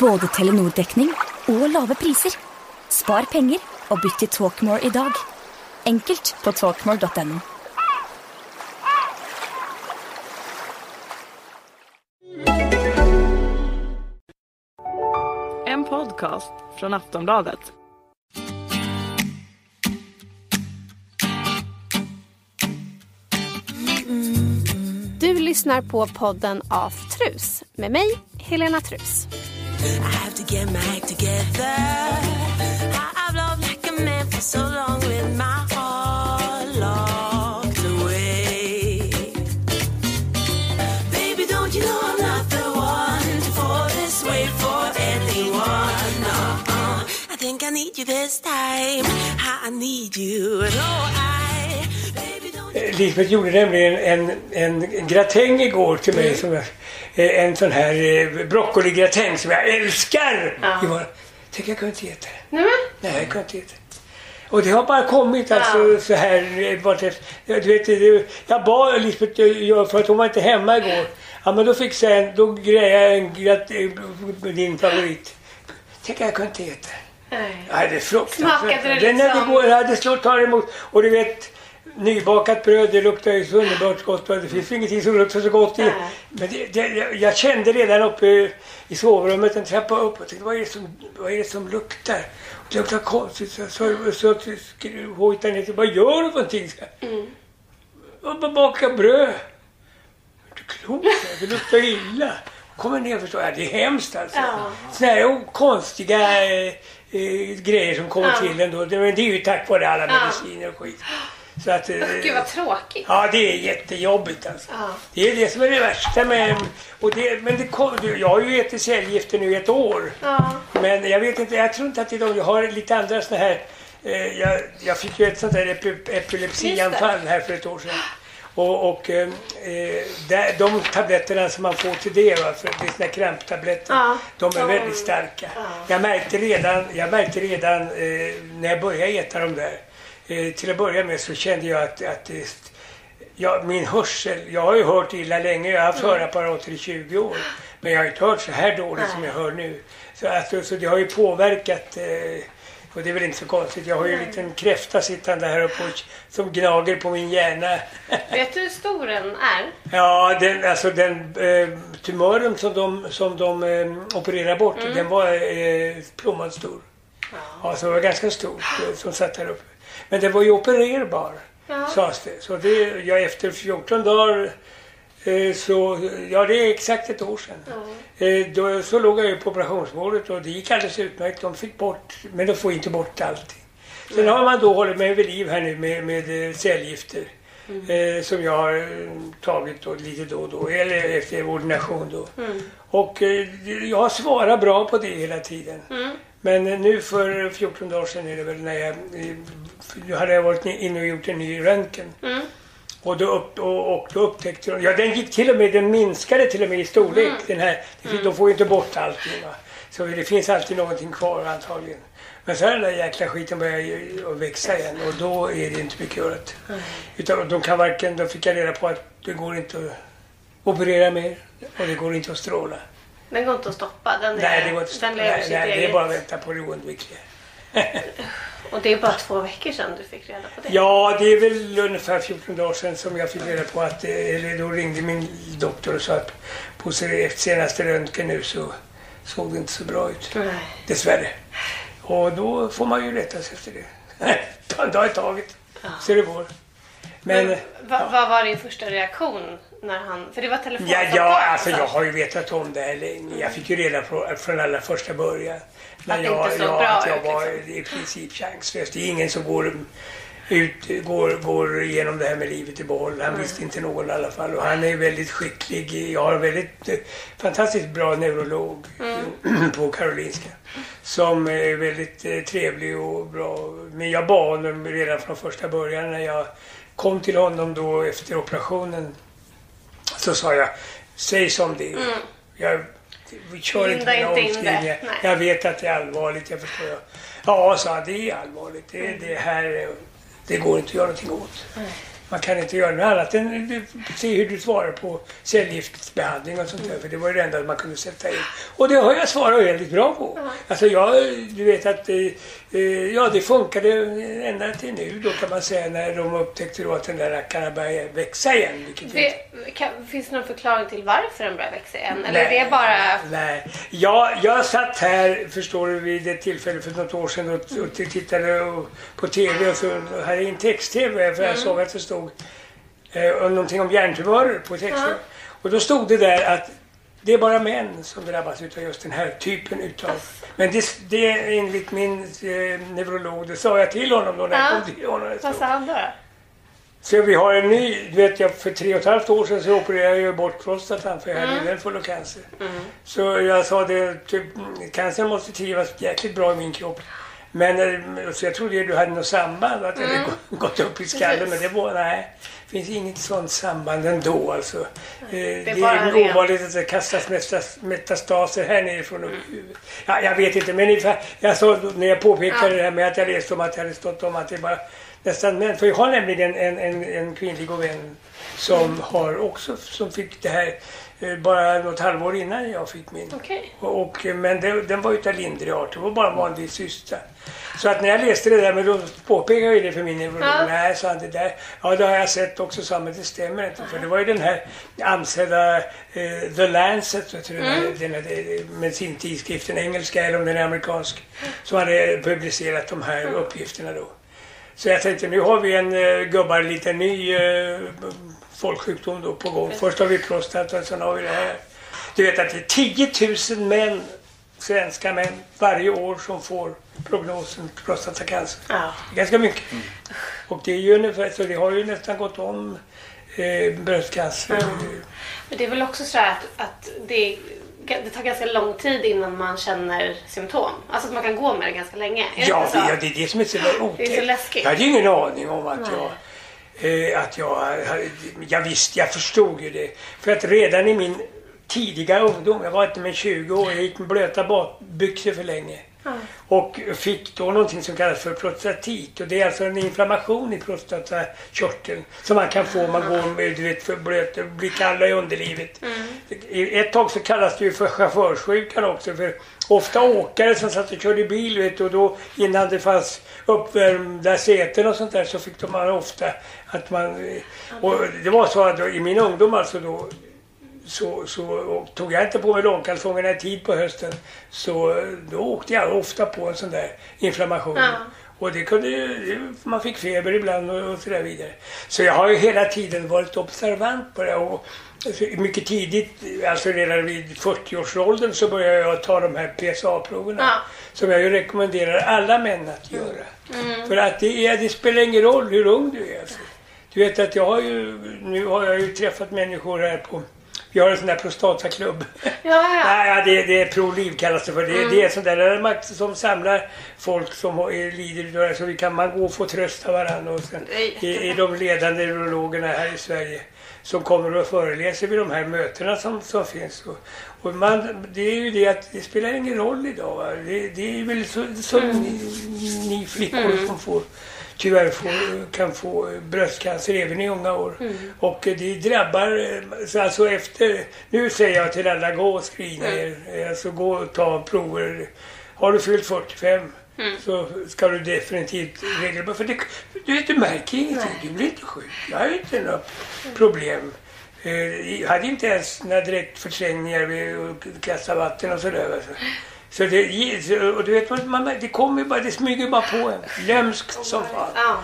Både Telenor-dekning og lave priser. Spar penger og bytt til Talkmore i dag. Enkelt på talkmore.no. En podcast från Aftonbladet. Du lyssnar på podden Aftrus med mig, Helena Trus. I have to get my act together. I- I've loved like a man for so long with my heart locked away. Baby, don't you know I'm not the one to fall this way for anyone? No, I think I need you this time. I need you. No, I, you Lisbeth gjorde nämligen en, en gratäng igår till mig. Som jag, eh, en sån här eh, broccoligratäng som jag älskar. Ja. Tänk jag kunde inte äta det. Men. Nej, jag kunde inte äta det. Och det har bara kommit alltså så här. eh, Du vet, jag bad Lisbeth eh, för att hon var inte hemma igår. Ja men då fixade jag en, då grejade jag en eh, din favorit. Tänk jag kunde inte äta det. Nej. Nej, det är fruktansvärt. Smakade det Den när det liksom- går, ja, det slår tar emot. Och du vet, nybakat bröd, det luktar ju så underbart gott. Det finns ingenting som luktar så gott. I. Men det, det, jag- jag kände redan uppe i- sovrummet, en trappa upp, och tänkte, vad är det som, vad är det som luktar? Och det luktar konstigt. Så, hojtade ner till, vad gör du för någonting? Mm. Jag bara bakar bröd. Du klok, det luktar illa. Kommer ner och förstår, ja, det är hemskt alltså. Ja. Sådana här konstiga eh, eh, grejer som kommer Ja. till ändå. Det, men det är ju tack vare alla mediciner och skit. Så att, eh, Gud vad tråkigt. Ja, det är jättejobbigt alltså. Ja. Det är det som är det värsta med... Och det, men det kom, jag har ju ätit cellgifter nu i ett år. Ja. Men jag vet inte, jag tror inte att det är de. Jag har lite andra såna här... Eh, jag, jag fick ju ett sånt där epi, epilepsianfall här för ett år sedan. Och, och eh, eh, där, de tabletterna som man får till det, va, för det är såna kramptabletter, Ja. de är Ja. väldigt starka. Jag märkte redan, jag märkte redan eh, när jag började äta dem där, eh, till att börja med så kände jag att, att Ja, min hörsel. Jag har ju hört illa länge. Jag har haft hörapparater i 20 år. Men jag har inte hört så här dåligt som jag hör nu. Så, alltså, så det har ju påverkat. Eh, och det är väl inte så konstigt. Jag har ju en liten kräfta sittande här uppe som gnager på min hjärna. Vet du hur stor den är? ja, den, alltså den eh, tumören som de, som de eh, opererar bort, den var eh, plommanstor. Ja, så den var ganska stor som satt där uppe. Men den var ju opererbar, Ja. sades det. Så det, ja, efter 14 dagar eh, så, ja det är exakt ett år sedan. Eh, då, så låg jag ju på operationsbordet och det gick alldeles utmärkt. De fick bort, men de får inte bort allting. Sen har man då hållit mig vid liv här nu med, med eh, cellgifter. Eh, som jag har eh, tagit då, lite då och då, eller efter ordination då. Och eh, jag har svarat bra på det hela tiden. Men eh, nu för 14 dagar sedan är det väl när jag, hade jag varit inne och gjort en ny röntgen. Och då, upp, och, och då upptäckte de, ja den gick till och med, den minskade till och med i storlek. Den här, De får ju inte bort allting va. Så det finns alltid någonting kvar antagligen. Men så har den där jäkla skiten börjat att växa igen och då är det inte mycket görat. Utan de kan varken, då fick jag reda på att det går inte att operera mer och det går inte att stråla. Den går inte att stoppa. Den, är, Nej, det går inte att stoppa. Nej, nej, det är bara att vänta på det oundvikliga. Och det är bara två veckor sedan du fick reda på det. Ja, det är väl ungefär 14 dagar sedan som jag fick reda på att, eh, eller då ringde min doktor och sa att på se- senaste röntgen nu så såg det inte så bra ut. Nej. Dessvärre. Och då får man ju rätta sig efter det. Ta en dag i taget. Så det går. Men, Men, vad, vad var din första reaktion när han... För det var ja, telefonsamtal. ja, alltså jag har ju vetat om det här länge. Jag fick ju reda på från allra första början. När Att det jag, inte såg ja, bra att jag ut, var liksom. i princip chanslös. Det är ingen som går ut, går, går igenom det här med livet i behåll. Han visste inte någon i alla fall. Och han är väldigt skicklig. Jag har en väldigt eh, fantastiskt bra neurolog Mm. på Karolinska. Som är väldigt eh, trevlig och bra. Men jag bad honom redan från första början när jag kom till honom då efter operationen. Så sa jag, säg som det är. Jag, vi kör inte Mm. Linda inte in det. omskrivningar. Jag vet att det är allvarligt, jag förstår. Ja, sa han, det är allvarligt. Det, Mm. det här, det går inte att göra någonting åt. man kan inte göra något annat än se hur du svarar på cellgiftsbehandling och sånt där. För det var det enda man kunde sätta in. Och det har jag svarat väldigt bra på. Alltså jag, du vet att eh, ja, det funkade ända till nu då kan man säga när de upptäckte då att den där rackarna började växa igen. Det, kan, finns det någon förklaring till varför den börjar växa igen? Eller är det bara... Nej. Jag, jag satt här, förstår du, vid ett tillfälle för något år sedan och, och tittade på TV och så hade jag en text-TV för jag såg att det stod eh, någonting om hjärntumörer på texten. Och då stod det där att det är bara män som drabbas utav just den här typen utav... Men det, det är enligt min eh, neurolog, det sa jag till honom då när jag Ja. kom till honom. Vad sa han då? Så vi har en ny, du vet jag för tre och ett halvt år sedan så opererade jag bort prostatan för jag hade den full av cancer. Så jag sa det, typ, cancern måste trivas jäkligt bra i min kropp. Men eh, så jag trodde du hade något samband, att det hade gå- gått upp i skallen. Men det var, nej, finns inget sånt samband ändå alltså. Eh, Det är, bara ren- ovanligt att det kastas metas- metastaser här nerifrån huvudet. Ja, jag vet inte, men jag sa då när jag påpekade det här med att jag läste om att det hade stått om att det bara nästan män. För jag har nämligen en, en, en kvinnlig och vän som har också, som fick det här eh, bara något halvår innan jag fick min. Okej. Och, och, men det, den var utav lindrig art. Det var bara en vanlig cysta. Så att när jag läste det där, men då påpekade jag det för min neurolog. Ja. Nej, sa han, det där, ja det har jag sett också, sa men det stämmer inte. För det var ju den här ansedda eh, The Lancet, vet du, den här, den här eh, medicintidskriften, engelska eller om den är amerikansk, som hade publicerat de här uppgifterna då. Så jag tänkte, nu har vi en uh, gubbar lite ny uh, folksjukdom då på gång. Först har vi prostata, sen har vi det här. Du vet att det är 10 000 män, svenska män, varje år som får prognosen prostatacancer. Ja. Ganska mycket. Och det är ju ungefär, så det har ju nästan gått om eh, bröstcancer. Men det är väl också så att, att det, det tar ganska lång tid innan man känner symptom. Alltså att man kan gå med det ganska länge. Är Ja, det, ja, det är det som är så otäckt. Det är så läskigt. Jag hade ju ingen aning om att jag... Eh, att jag, jag visste, jag förstod ju det. För att redan i min tidiga ungdom, jag var inte med 20 år, jag gick med blöta bakbyxor för länge. Och fick då någonting som kallas för prostatit. Och det är alltså en inflammation i prostatakörteln som man kan få om man går med du vet, för blöt och blir kall i underlivet. I Ett tag så kallas det ju för chaufförssjukan också. För ofta åkare som satt och körde bil vet, och då innan det fanns uppvärmda säten och sånt där så fick de ofta att man... Och det var så att i min ungdom alltså då så, så tog jag inte på mig långkalsongerna i tid på hösten så då åkte jag ofta på en sån där inflammation. Ja. Och det kunde man fick feber ibland och, och så där vidare. Så jag har ju hela tiden varit observant på det. Och alltså, mycket tidigt, alltså redan vid 40-årsåldern så började jag ta de här PSA-proverna. Ja. Som jag ju rekommenderar alla män att göra. För att det, är, det spelar ingen roll hur ung du är. Alltså. Du vet att jag har ju, nu har jag ju träffat människor här på vi har en sån där prostataklubb. Ja, ja. Nej, det, det är ProLiv kallas det för. Det, det är sånt där som samlar folk som är, lider av det. Så vi kan man gå och få trösta varandra. Och sen Det är är, de ledande urologerna här i Sverige som kommer och föreläser vid de här mötena som, som finns. Och, och man, det är ju det att det spelar ingen roll idag. Det, det är väl så, som ni, ni flickor som får tyvärr får, kan få bröstcancer även i unga år. Och det drabbar, så alltså efter, nu säger jag till alla, gå och screena er, Eh, alltså gå och ta prover. Har du fyllt 45 så ska du definitivt regelbundet, för det, du, du märker ingenting, du blir inte sjuk. Jag har inte några problem. Eh, Jag hade inte ens några direktförträngningar vid att kasta vatten och sådär. Alltså. Så det, och du vet, man, det kommer bara, det smyger bara på en. Lömskt som fan.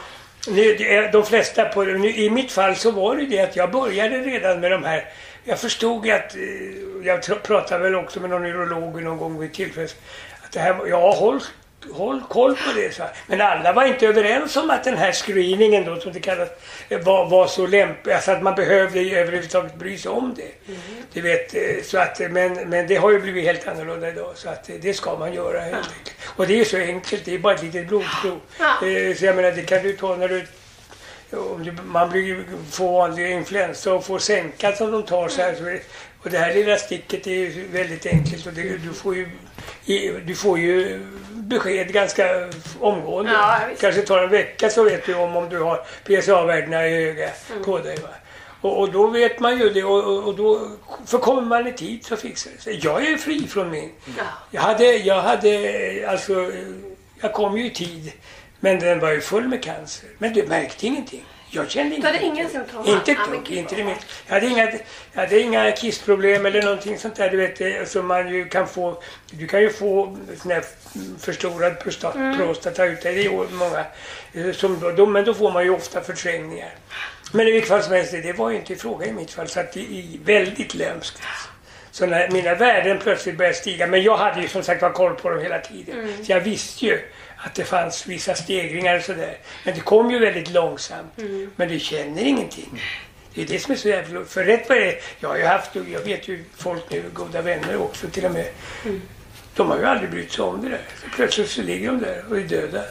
Nu, de flesta på nu, I mitt fall så var det det att jag började redan med de här. Jag förstod att, eh, jag pratade väl också med någon neurolog någon gång vid tillfälle, att det här, var- ja håll, håll koll på det. Så. här. Men alla var inte överens om att den här screeningen då, som det kallas, var, var så lämplig, alltså att man behövde ju överhuvudtaget bry sig om det. Du vet, eh, så att, men, men det har ju blivit helt annorlunda idag så att eh, det ska man göra helt enkelt. Och det är så enkelt, det är bara ett litet blodprov. Eh, Så jag menar, det kan du ta när du om du, man blir ju- får vanlig influensa och får sänka som de tar så här. Så, och det här lilla sticket är ju väldigt enkelt och det, du får ju du får ju besked ganska omgående. Ja. Kanske tar en vecka så vet du om, om du har PSA-värdena i höga Mm. på dig. Va? Och, och då vet man ju det och, och, och då, för kommer man i tid så fixar det sig. Jag är fri från min. Ja. Jag hade, jag hade, alltså, jag kom ju i tid. Men den var ju full med cancer. Men du märkte ingenting. Jag kände Du hade inga symptom? Inte ett dugg. Inte det minsta. jag, hade inga, jag hade inga kissproblem eller någonting sånt där. Du vet, det, som man ju kan få. Du kan ju få sån här förstorad prostat, Mm. prostata ut. Det är många. eh, Som då, då, men då får man ju ofta förträngningar. Men i vilket fall som helst, det var ju inte i fråga i mitt fall. Så att det är väldigt lömskt. Så när mina värden plötsligt började stiga, men jag hade ju som sagt var koll på dem hela tiden. Mm. Så jag visste ju att det fanns vissa stegringar och sådär. Men det kom ju väldigt långsamt. Mm. Men du känner ingenting. Det är det som är så jävla... För rätt vad det är, jag har ju haft, jag vet ju folk nu, goda vänner också till och med. Mm. De har ju aldrig brytt sig om det där. Så plötsligt så ligger de där och är döda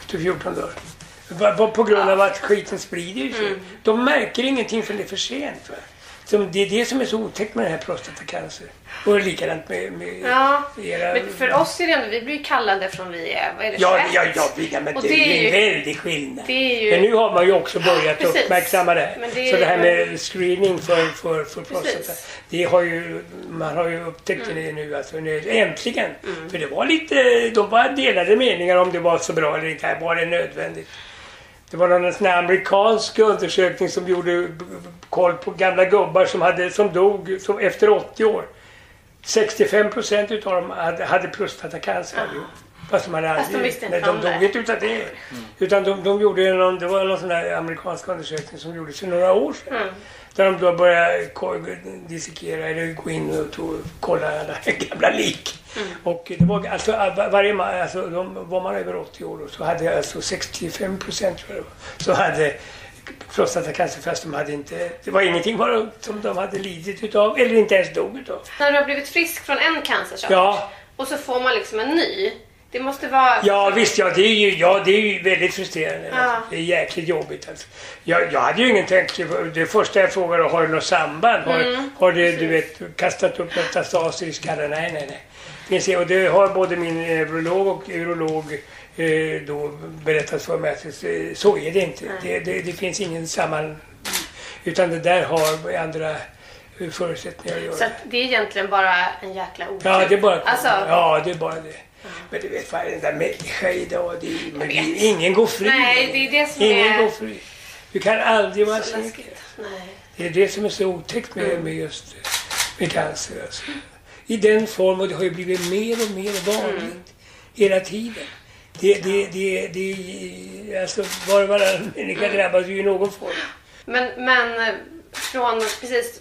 efter 14 dagar. På grund av att skiten sprider sig. Mm. De märker ingenting förrän det är för sent. Va? Så det är det som är så otäckt med den här prostatacancer. Och likadant med, med Ja, era... men för oss är det ändå, vi blir ju kallade från vi är, vad är det, 21? Ja, ja, ja, ja men Och det, är ju en väldig skillnad. ju- Men nu har man ju också börjat Precis. uppmärksamma det det Så det här med screening för, för, för prostata. Precis. Det har ju, man har ju upptäckt det nu, alltså, nu äntligen. Mm. För det var lite, de var delade meningar om det var så bra eller inte. Var det nödvändigt? Det var någon sån amerikansk undersökning som gjorde koll på gamla gubbar som, hade, som dog som efter 80 år. 65 procent utav dem hade, hade prostatacancer. allihop. Fast de hade Fast de aldrig... visste inte nej, de om det. dog inte utav det. Utan de, de gjorde någon, det var någon sån där amerikansk undersökning som gjordes för några år sedan. Mm. Där de då började dissekera eller gå in och tog, kolla alla gamla lik. Mm. Och det var alltså var- varje man, alltså de, var man över 80 år då, så hade alltså 65 procent tror jag så hade prostatacancer fast de hade inte, det var ingenting bara som de hade lidit utav eller inte ens dog utav. När du har blivit frisk från en cancersort Ja. och så får man liksom en ny. Det måste vara... Ja visst, ja det är ju, ja, det är ju väldigt frustrerande. Ja. Alltså. Det är jäkligt jobbigt. Alltså. Jag, jag hade ju ingen tanke på, det första jag frågade har du något samband? Har, Mm. har det du vet, kastat upp metastaser i skallen? Nej, nej, nej. Finns det, och det har både min neurolog och urolog eh, då berättat för mig att så är det inte. Det, det, det finns ingen samman... Utan det där har andra förutsättningar att göra. Så att det är egentligen bara en jäkla otur. Ja, det är bara, Alltså, ja, det är bara det. Men du vet, varenda människa idag, det är, men det, ingen går fri. Nej, det är det som ingen är- går fri. Du kan aldrig vara säker. Det är det som är så otäckt med, Mm. med just med cancer. Alltså. I den form, och det har ju blivit mer och mer vanligt Mm. hela tiden. Det, det, det, det, alltså var och varannan människa Mm. drabbas ju i någon form. Men, men från precis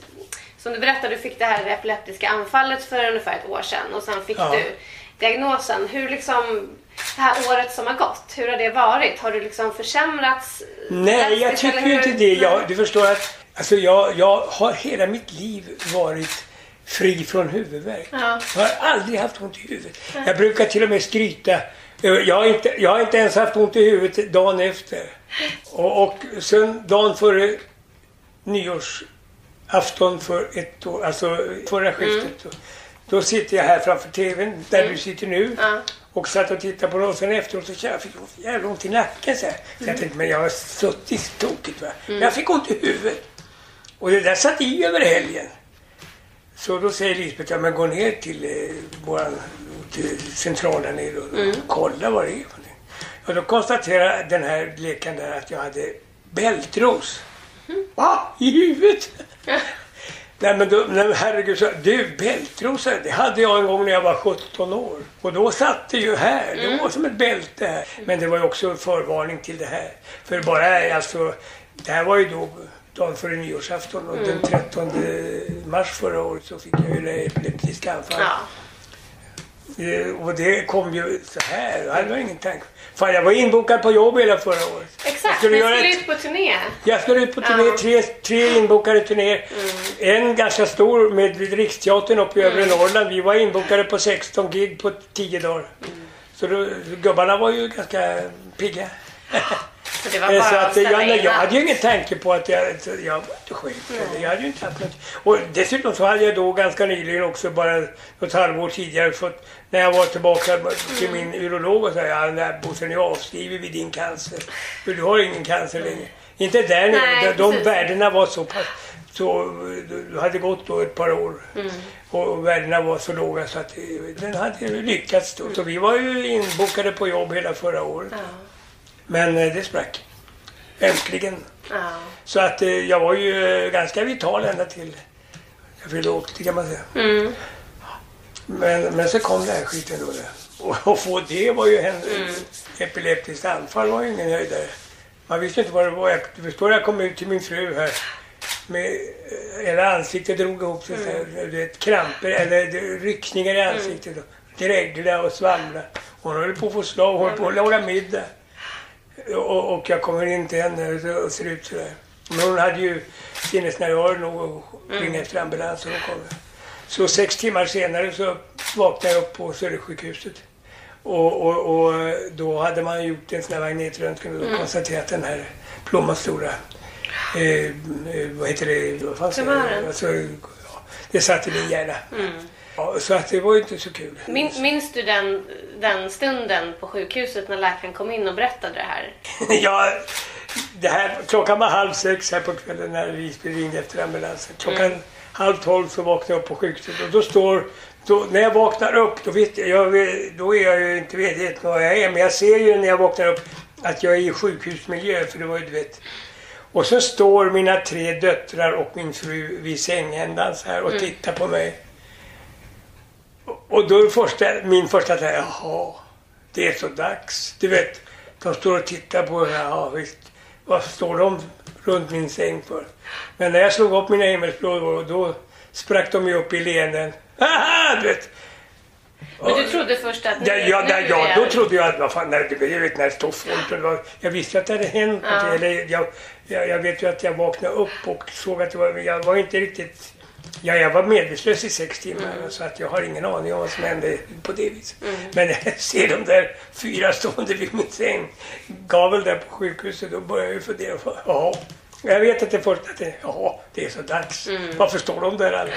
som du berättade, du fick det här epileptiska anfallet för ungefär ett år sedan och sen fick Ja. du diagnosen. Hur liksom det här året som har gått, hur har det varit? Har du liksom försämrats? Nej, jag tycker hur? inte det. Jag, du förstår att alltså jag, jag har hela mitt liv varit fri från huvudvärk. Ja. Jag har aldrig haft ont i huvudet. Jag brukar till och med skryta. Jag har inte, jag har inte ens haft ont i huvudet dagen efter. Och, och sen dagen före nyårsafton för ett år, alltså förra skiftet. Då, då sitter jag här framför TVn där du sitter nu. Ja. Och satt och tittade på det och sen efteråt så jag fick jag jävla ont i nacken. Så, här. så jag tänkte, men jag har suttit tokigt va. Jag fick ont i huvudet. Och det där satt i över helgen. Så då säger Lisbeth, ja men gå ner till, eh, våran, till centralen ner och, och kolla vad det är för någonting. Och då konstaterade den här läkaren där att jag hade bältros. Va? I huvudet? Nej men, då, nej, herregud, så, du bältros, det hade jag en gång när jag var 17 år. Och då satt det ju här, det var som ett bälte här. Men det var ju också en förvarning till det här. För bara alltså, det här var ju då dagen före nyårsafton och den 13 mars förra året så fick jag ju det epileptiska anfall. Ja. Eh, Och det kom ju så här, jag hade ingen tanke. Fan, jag var inbokad på jobb hela förra året. Jag Exakt, skulle ni göra skulle ett- ut på turné. jag skulle ut på turné, Ja. tre, tre inbokade turnéer. En ganska stor med Riksteatern uppe i övre Norrland. Vi var inbokade på 16 gig på 10 dagar. Så då, gubbarna var ju ganska pigga. Så Eh, bara Så att att, eh, jag, jag hade ju ingen tanke på att jag, jag var inte sjuk. eller Jag hade inte haft något. Och dessutom så hade jag då ganska nyligen också, bara något halvår tidigare, fått, när jag var tillbaka till Mm. min urolog och sa ja, Bosse, nu avskriver vi din cancer. För du har ingen cancer längre. Inte där nu. Nej, De, precis. värdena var så pass... Så, det hade gått då ett par år Mm. och värdena var så låga så att eh, den hade lyckats. Då. Så vi var ju inbokade på jobb hela förra året. Ja. Men eh, det sprack. Äntligen. Ja. Så att eh, jag var ju eh, ganska vital ända till jag fyllde 80 kan man säga. Mm. Men, men så kom den här skiten då. Och att få det var ju en mm. epileptiskt anfall var ju ingen höjdare. Man visste inte vad det var. Jag, du förstår, jag kom ut till min fru här med hela ansiktet drog ihop sig. Mm. Du vet, kramper eller ryckningar i ansiktet. och Dregla och svamla. Hon höll på att få slag, hon höll på att laga middag. Och, och jag kommer in till henne och ser ut sådär. Men hon hade ju sinnesnärvaro nog att ringa efter ambulans och kom. Så sex timmar senare så vaknade jag upp på Södersjukhuset. Och, och, och då hade man gjort en sån här magnetröntgen och då konstaterat den här plommastora, eh, eh, vad heter det, vad fan säger jag? Tumören. Alltså, ja, det satt i min hjärna. Ja, så att det var inte så kul. Min, minns du den, den stunden på sjukhuset när läkaren kom in och berättade det här? Ja, det här, klockan var halv sex här på kvällen när Visby ringde efter ambulansen. Klockan halv tolv så vaknade jag upp på sjukhuset och då står då, när jag vaknar upp, då, vet jag, då är jag ju inte medveten om vad jag är, men jag ser ju när jag vaknar upp att jag är i sjukhusmiljö, för det var ju du vet. Och så står mina tre döttrar och min fru vid sängändan så här och tittar på mig. Och- då första, min första tanke, jaha, det är så dags. Du vet, de står och tittar på, ja visst, vad står de runt min säng för? Men när jag slog upp mina himmelsblå då, då sprack de ju upp i leenden. Haha, du vet. Men du trodde först att... Ja, ja, ja, ja, då trodde jag att, vad fan, när det, jag vet när det stod folk det jag visste att det hade hänt Ja. Eller jag, jag, jag vet ju att jag vaknade upp och såg att det var, jag var inte riktigt, ja, jag var medvetslös i sex timmar så att jag har ingen aning om vad som hände på det viset. Men när jag ser de där fyra stående vid min säng, gavel där på sjukhuset, då börjar jag ju fundera på, jaha. Jag vet att det först att det, jaha, det är så dags. Varför står de där alla?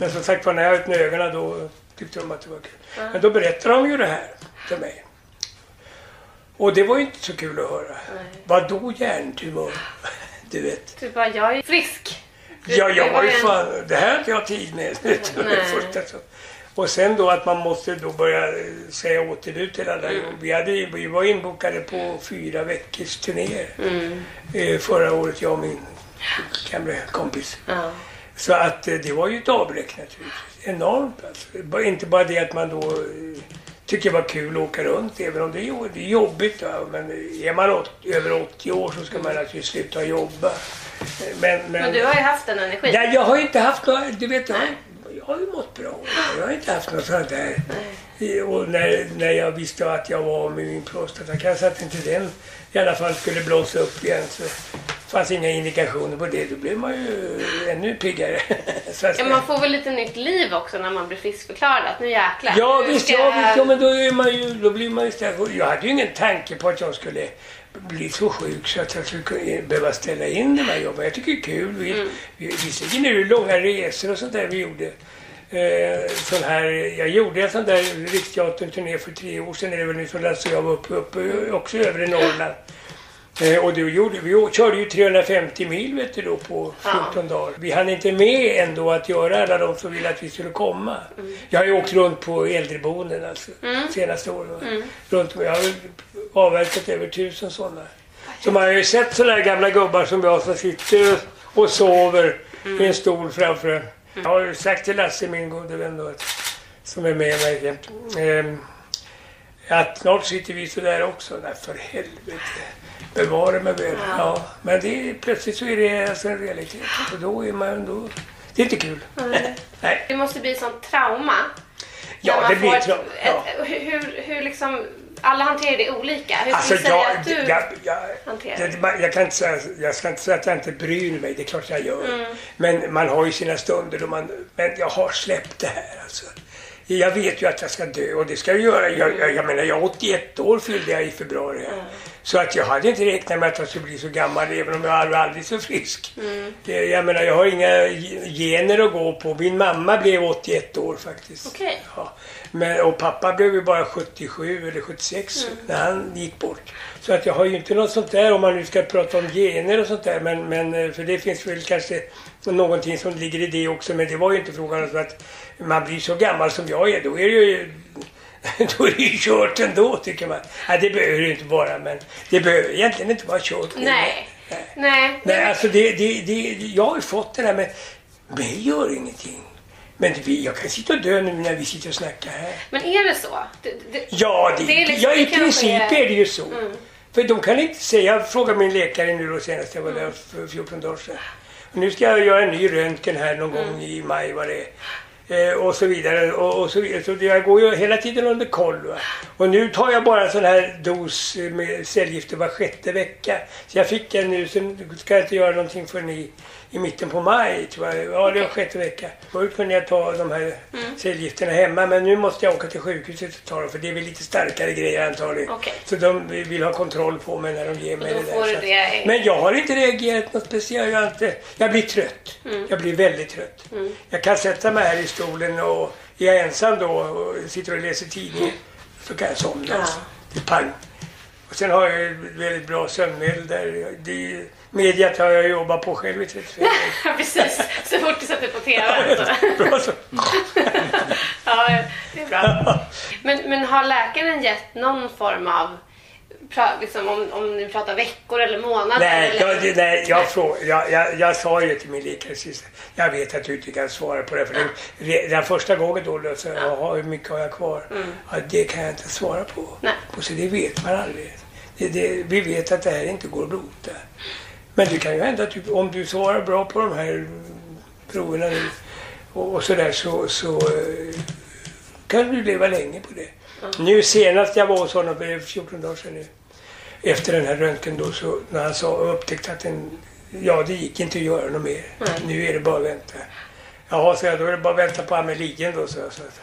Men som sagt var, när jag öppnade ögonen då tyckte de att det var kul. Men då berättade de ju det här för mig. Och det var ju inte så kul att höra. Vad då hjärntumör? Du vet. Du bara, jag är frisk. Ja, jag var ju fan, det här har inte jag tid med. Och sen då att man måste då börja eh, säga återbud till alla jobb. Vi, hade, vi var inbokade på fyra veckors turnéer eh, förra året, jag och min gamla kompis. Ja. Så att eh, det var ju ett avbräck naturligtvis. Enormt alltså. Inte bara det att man då tycker det var kul att åka runt, även om det är, jobbigt. Va? Men är man åt, över 80 år så ska man naturligtvis sluta jobba. Men, men, Men du har ju haft den energin. Nej, jag har ju inte haft några, du vet, jag, jag har ju mått bra. Jag har inte haft något sånt där. Och när, när jag visste att jag var med min prostatacancer, att inte den i alla fall skulle blåsa upp igen så fanns inga indikationer på det. Då blev man ju ännu piggare. så Ja, man får väl lite nytt liv också när man blir friskförklarad. Att nu jäklar. Ja nu visst, ska ja, visst, ja men då, är man ju, då blir man ju istället... Jag hade ju ingen tanke på att jag skulle bli så sjuk så att jag skulle behöva ställa in de här jobben. Jag tycker det är kul. Vi, Mm. vi, visserligen är det långa resor och sånt där vi gjorde. Eh, sån här, jag gjorde en sån där Riksteatern-turné för tre år sedan. Är det väl nu som Lasse och jag var uppe, uppe också i övre Norrland. Eh, och då gjorde, vi körde ju 350 mil vet du, då på 14 dagar. Vi hann inte med ändå att göra alla de som ville att vi skulle komma. Jag har ju åkt runt på äldreboenden alltså, senaste åren. va. Runt, jag har avverkat över tusen sådana. Så man har ju sett sådana här gamla gubbar som jag som sitter och sover i en stol framför en. Jag har ju sagt till Lasse, min gode vän då, som är med mig jämt, ehm, att snart sitter vi så där också. Nej, för helvete. Bevara mig väl. Ja. Men det, är- plötsligt så är det alltså en realitet. Och då är man... Då, det är inte kul. Nej. Det måste bli sånt trauma. Ja, det blir ett- trauma, ja. ett- Hur, hur, liksom... Alla hanterar det olika. Hur Alltså skulle du säga jag, att du... jag, jag, hanterar det, jag, kan inte säga, jag ska inte säga att jag inte bryr mig, det är klart jag gör. Mm. Men man har ju sina stunder då man, men jag har släppt det här alltså. Jag vet ju att jag ska dö och det ska jag göra. Jag, jag, jag menar, jag är 81 år fyllde jag i februari. här. Så att jag hade inte räknat med att jag skulle bli så gammal även om jag var aldrig så frisk. Det, jag menar, jag har inga gener att gå på. Min mamma blev 81 år faktiskt. Okej. Ja. Men, och pappa blev ju bara 77 eller 76 när han gick bort. Så att jag har ju inte något sånt där om man nu ska prata om gener och sånt där. Men, men eh, för det finns väl kanske någonting som ligger i det också. Men det var ju inte frågan om att man blir så gammal som jag är. Då är det ju då är det ju kört ändå tycker man. Nej, det behöver det inte vara. Men det behöver egentligen inte vara kört. Nej. Nej. Nej, alltså det, det, det, jag har ju fått det där med mig gör ingenting. Men det, jag kan sitta och dö nu när vi sitter och snackar här. Men är det så? Det, det, Ja, det, Det är liksom- ja i princip är- Mm. är det ju så. För de kan inte säga, jag frågade min läkare nu då senast jag var där för 14 dagar sedan. Och nu ska jag göra en ny röntgen här någon gång i maj vad det är. Eh, och så vidare. Och, och så vidare. Så jag går ju hela tiden under koll. Va? Och nu tar jag bara en sån här dos med cellgifter var sjätte vecka. Så jag fick en nu, sen ska jag inte göra någonting förrän i, i mitten på maj. Tror jag. Ja, det var sjätte vecka. Förut kunde jag ta de här Mm. cellgifterna hemma men nu måste jag åka till sjukhuset och ta dem för det är väl lite starkare grejer antagligen. Okej. Så de vill ha kontroll på mig när de ger mig det där. det Men jag har inte reagerat något speciellt. Jag, inte, jag blir trött. Mm. Jag blir väldigt trött. Jag kan sätta mig här i stolen och är jag ensam då och sitter och läser tidningen så kan jag somna. Ja. Alltså. Det är pang. Och sen har jag väldigt bra sömnmedel där. Det mediet har jag jobbat på själv i 35 år. Precis. Så fort du sätter på TV. Bra så. Ja, det är bra. Men, men har läkaren gett någon form av, pra- liksom, om, om ni pratar veckor eller månader? Nej, eller? jag, nej jag, frå, jag, jag, jag sa ju till min läkare sist, jag vet att du inte kan svara på det. För det, den första gången då, då så, jaha, hur mycket har jag kvar? Ja, det kan jag inte svara på. Nej. Och så det vet man aldrig. Det, det, vi vet att det här inte går att bota. Men det kan ju hända att du, om du svarar bra på de här proverna nu och, och sådär så, så eh, kan du leva länge på det. Nu senast jag var hos honom, det är 14 dagar sedan nu, efter den här röntgen då, så när han sa och upptäckte att den, ja det gick inte att göra något mer. Nu är det bara att vänta. Jaha, så jag, då är det bara att vänta på amelien då, så jag. Så att,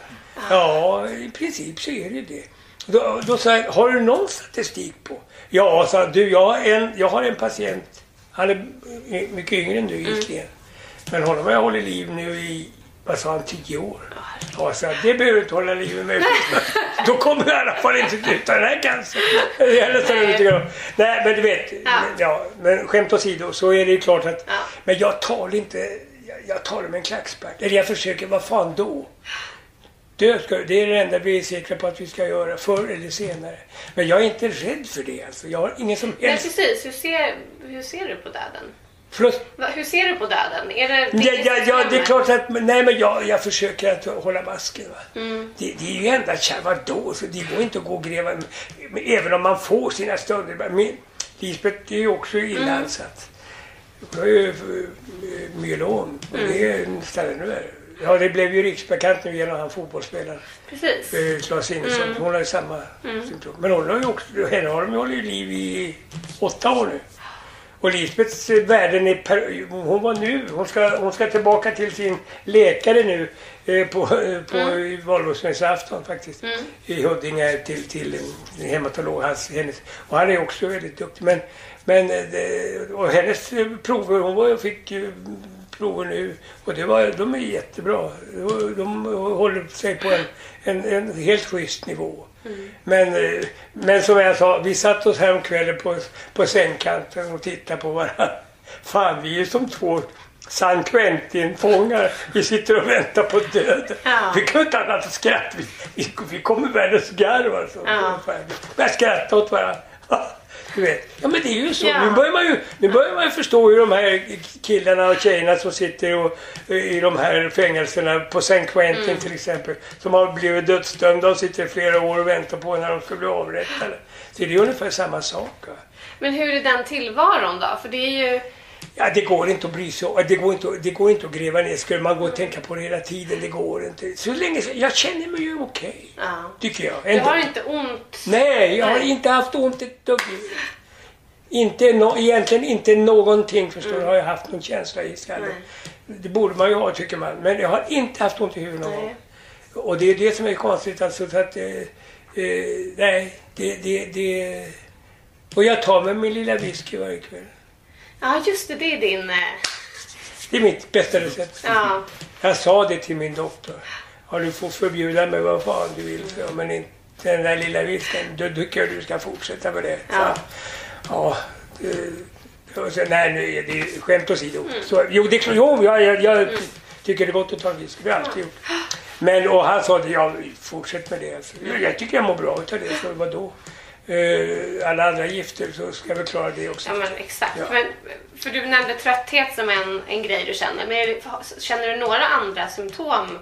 ja, i princip så är det det. Då, då sa jag, har du någon statistik på? Ja, sa du, jag har en, jag har en patient, han är mycket yngre än du egentligen. Men honom har jag hållit liv nu i, vad sa han, tio år. Ja, så det behöver du inte hålla liv med. Då kommer jag i alla fall inte ut av den här cancern. Om. Nej, men du vet. Ja. Ja. men skämt åsido så är det ju klart att... Ja. Men jag talar inte... Jag, jag talar med en klackspark. Eller jag försöker, vad fan då? Dö ska, det är det enda vi är säkra på att vi ska göra, förr eller senare. Men jag är inte rädd för det alltså. Jag har ingen som Nej, helst... precis. Hur ser, hur ser du på döden? Förlåt? Hur ser du på döden? Är det, Ja, det ja, ja, det är klart att... Nej, men jag, jag försöker att hålla masken. Mm. Det, det är ju enda kär, vadå? Så det går inte att gå och gräva... Även om man får sina stunder. Men Lisbeth är ju också illa Mm. ansatt. Hon har ju myelom. Och det är Mm. en ställe nu. är- Ja, det blev ju riksbekant nu genom han fotbollsspelaren. Precis. eh, Claes Innesson. Mm. Hon har ju samma symptom. Men hon har ju också... Henne har de ju hållit liv i åtta år nu. Och Lisbeths värden är per, hon var nu, hon ska, hon ska tillbaka till sin läkare nu eh, på, eh, på mm. valborgsmässoafton faktiskt. I Huddinge till, till en hematolog. Hans, hennes, och han är också väldigt duktig. Men, men eh, och hennes prover, hon var, fick prover nu och det var, de är jättebra. De, de håller sig på en, en, en helt schysst nivå. Men, eh, men som jag sa, vi satt oss häromkvällen på, på sängkanten och tittade på varandra. Fan, vi är som två San Quentin-fångar. Vi sitter och väntar på döden. Ja. Vi kan inte annat än skratta. Vi, vi, vi kommer världens garv alltså. Ja. Börjar skratta åt varandra. Du vet. Ja men det är ju så. Ja. Nu, börjar man ju, nu börjar man ju förstå hur de här killarna och tjejerna som sitter och, i de här fängelserna på San Quentin Mm. till exempel. Som har blivit dödsdömda och sitter flera år och väntar på när de ska bli avrättade. Så det är ungefär samma sak. Va? Men hur är den tillvaron då? För det är ju... Ja, det går inte att bry sig om. Det går inte, det går inte att gräva ner. Skulle man gå och tänka på det hela tiden, det går inte. Så länge, jag känner mig ju okej. Ja. Tycker jag. Du Ändå. har inte ont? Nej, jag har Nej. inte haft ont ett dugg. Inte no, egentligen inte någonting förstår du, har jag haft någon känsla i skallen. Mm. Nej. Det borde man ju ha tycker man. Men jag har inte haft ont i huvudet någon gång. Och det är det som är konstigt alltså. Så att, eh, eh, nej, det, det, det... Och jag tar med min lilla whisky varje kväll. Ja, just det. Det är din... eh, Det är mitt bästa recept. Ja. Jag sa det till min doktor. Ja, du får förbjuda mig vad fan du vill, så, men inte den där lilla whiskyn. Då tycker jag du ska fortsätta med det. Ja. ja. det- och så, nej, nu är det skämt åsido. Så, jo, det är klart. Jo, jag, jag, jag tycker det är gott att ta en whisky. Det har jag alltid gjort. Men, och han sa det, ja, fortsätt med det. Alltså, jag, jag tycker jag mår bra utav det, så vadå? Uh, alla andra gifter så ska väl klara det också. Ja, men exakt. Ja. Men, för du nämnde trötthet som en, en grej du känner. Men det, känner du några andra symptom?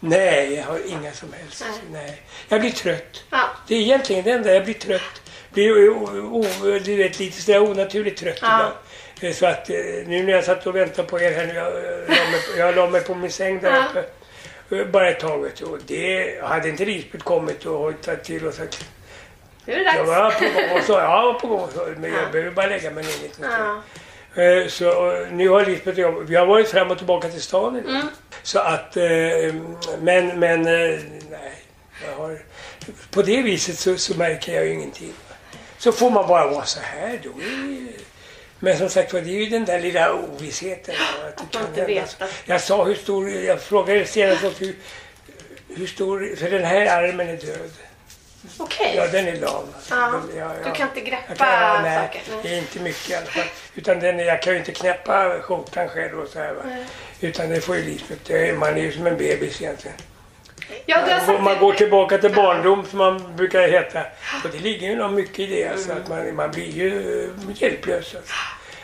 Nej, jag har inga som helst. Nej. Jag blir trött. Ja. Det är egentligen det enda. Jag blir trött. Blir o, o, du vet, lite sådär onaturligt trött Ja. ibland. Eh, Så att eh, nu när jag satt och väntade på er här jag, eh, mig, jag la mig på min säng där uppe. eh, Bara ett tag. Och det hade inte Lisbeth kommit och hojtat till och sagt Nu är det jag dags. var på gång och så, jag var på gång men jag behöver bara lägga mig ner lite. Ja. Eh, Så nu har Lisbeth och jag, vi har varit fram och tillbaka till stan idag. Mm. Så att, eh, men, men eh, nej. Jag har, på det viset så, så märker jag ju ingenting. Så får man bara vara så här då. Men som sagt var, det är ju den där lilla ovissheten. Att det man inte vet att- Jag sa hur stor, jag frågade senast hur, hur stor, för den här armen är död. Okej. Ja, den är lam. alltså. Ja. Den- ja, Du kan inte greppa Jag kan, nej, saker. Nej. det är inte mycket i alla fall. Utan den, jag kan ju inte knäppa skjortan själv och så här. Va? Utan det får ju Lisbeth. Det Man är ju som en bebis egentligen. Ja, du har sagt Man det. går tillbaka till barndom som man brukar heta. Och det ligger ju nog mycket i det. Alltså, att man, man blir ju eh, hjälplös. Alltså.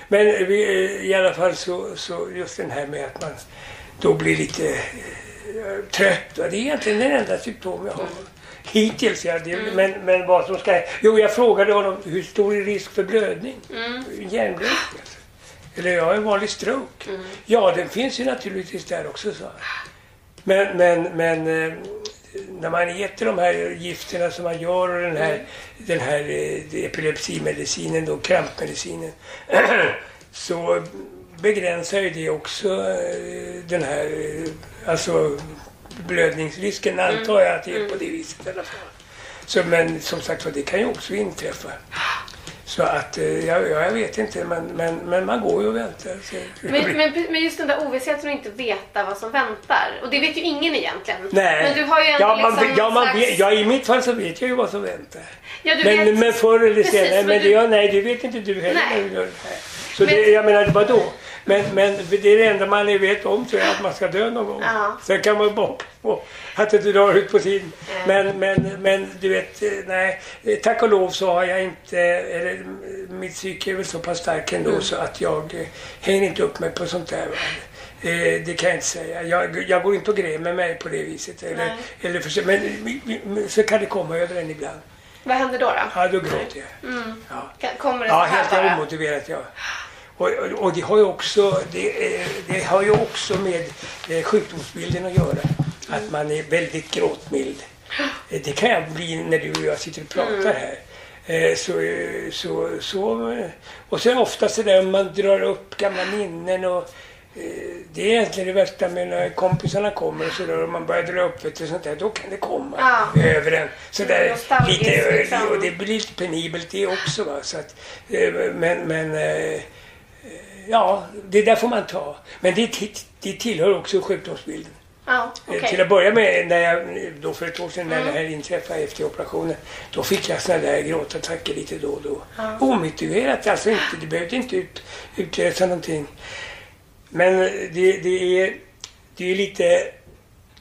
Men vi, eh, i alla fall så, så just den här med att man då blir lite eh, trött. Det är egentligen den enda symptom jag har. Hittills, ja. Det, men, men vad som ska... Jo, jag frågade honom hur stor är risk för blödning? Hjärnblödning alltså. Eller jag har en vanlig stroke. Ja, den finns ju naturligtvis där också, sa han. Men, men, men eh, när man äter de här gifterna som man gör och den här, den här eh, epilepsimedicinen, då, krampmedicinen, så begränsar ju det också eh, den här, alltså blödningsrisken antar jag att det är på det viset i alla fall. Så, men som sagt det kan ju också inträffa. Så att, eh, jag, jag vet inte, men, men, men man går ju och väntar. Så, Men, men, men just den där ovissheten att inte veta vad som väntar. Och det vet ju ingen egentligen. Nej. Men du har ju ändå ja, man, liksom ja, man slags... vet, ja, i mitt fall så vet jag ju vad som väntar. Ja, du Men, vet... men förr eller senare, men men det, ja, nej, det vet inte du heller. Nej. Så Men- det, jag menar, vadå? Men, men det är det enda man vet om tror jag, att man ska dö någon gång. Ja. Sen kan man bara på att det drar ut på tiden. Men, men, men du vet, eh, nej. eh, Tack och lov så har jag inte, eller mitt psyke är väl så pass stark ändå Mm. så att jag eh, hänger inte upp mig på sånt där. Eh, det kan jag inte säga. Jag, jag går inte och grämer mig på det viset. Eller, Nej. eller för, men, men så kan det komma över en ibland. Vad händer då? då? Ja, då gråter jag. Ja. Kan- Kommer det Ja, så här helt bara? omotiverat ja. Och, och, och det har ju också, det, eh, det har ju också med eh, sjukdomsbilden att göra. Att man är väldigt gråtmild. Eh, Det kan jag bli när du och jag sitter och pratar här. Eh, Så, så, så, och sen ofta så där man drar upp gamla minnen och det är egentligen det värsta med när kompisarna kommer och sådär och man börjar dra upp du, sånt där, då kan det komma Ja. över en. Sådär, lite, liksom. och det blir lite penibelt det också. Va? Så att, eh, men, men eh, ja, det där får man ta. Men det, det tillhör också sjukdomsbilden. Ja, Eh, okej. Till att börja med, när jag, då för ett år sedan när det här inträffade efter operationen, då fick jag såna där gråtattacker lite då och då. Omotiverat, alltså inte, det behövde inte ut, utlösa någonting. Men det, det är, det är lite,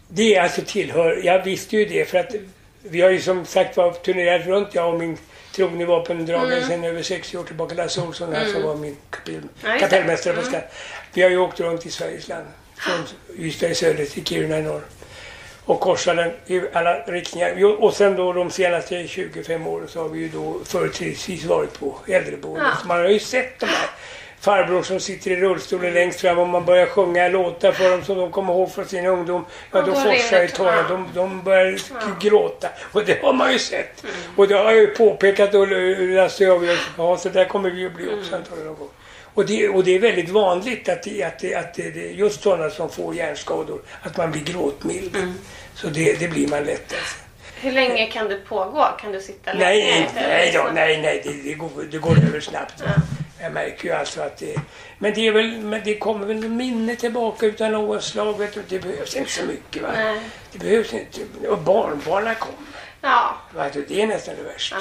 det är alltså tillhör, jag visste ju det för att vi har ju som sagt var turnerat runt, jag och min trogne vapendragare Mm. sedan över 60 år tillbaka, Lasse Olsson här som var min kapell, kapellmästare på Skan. Vi har ju åkt runt i Sveriges land. Från Ystad i söder till Kiruna i norr. Och korsat den i alla riktningar. Och sen då de senaste 25 åren så har vi ju då företrädesvis varit på äldreboenden. Ja. Så man har ju sett de här farbror som sitter i rullstolen längst fram och man börjar sjunga låtar för dem som de kommer ihåg från sin ungdom. Ja, då forsar ju tårar. ja. De, de börjar gråta. Och det har man ju sett. Och det har jag ju påpekat och Lasse och jag, ja så där kommer vi att bli också antagligen någon gång. Och det, och det är väldigt vanligt att, det, att, det, att just sådana som får hjärnskador, att man blir gråtmild. Så det, det blir man lätt alltså. Hur länge kan det pågå? Kan du sitta länge? Nej, nej, då, nej, nej det, går, det går över snabbt. Jag märker ju alltså att det... Men det, är väl, men det kommer väl minne tillbaka utan något slag. Vet du, det behövs inte så mycket. Va? Nej. Det behövs inte. Och barnbarnen kommer. Ja. Det är nästan det värsta.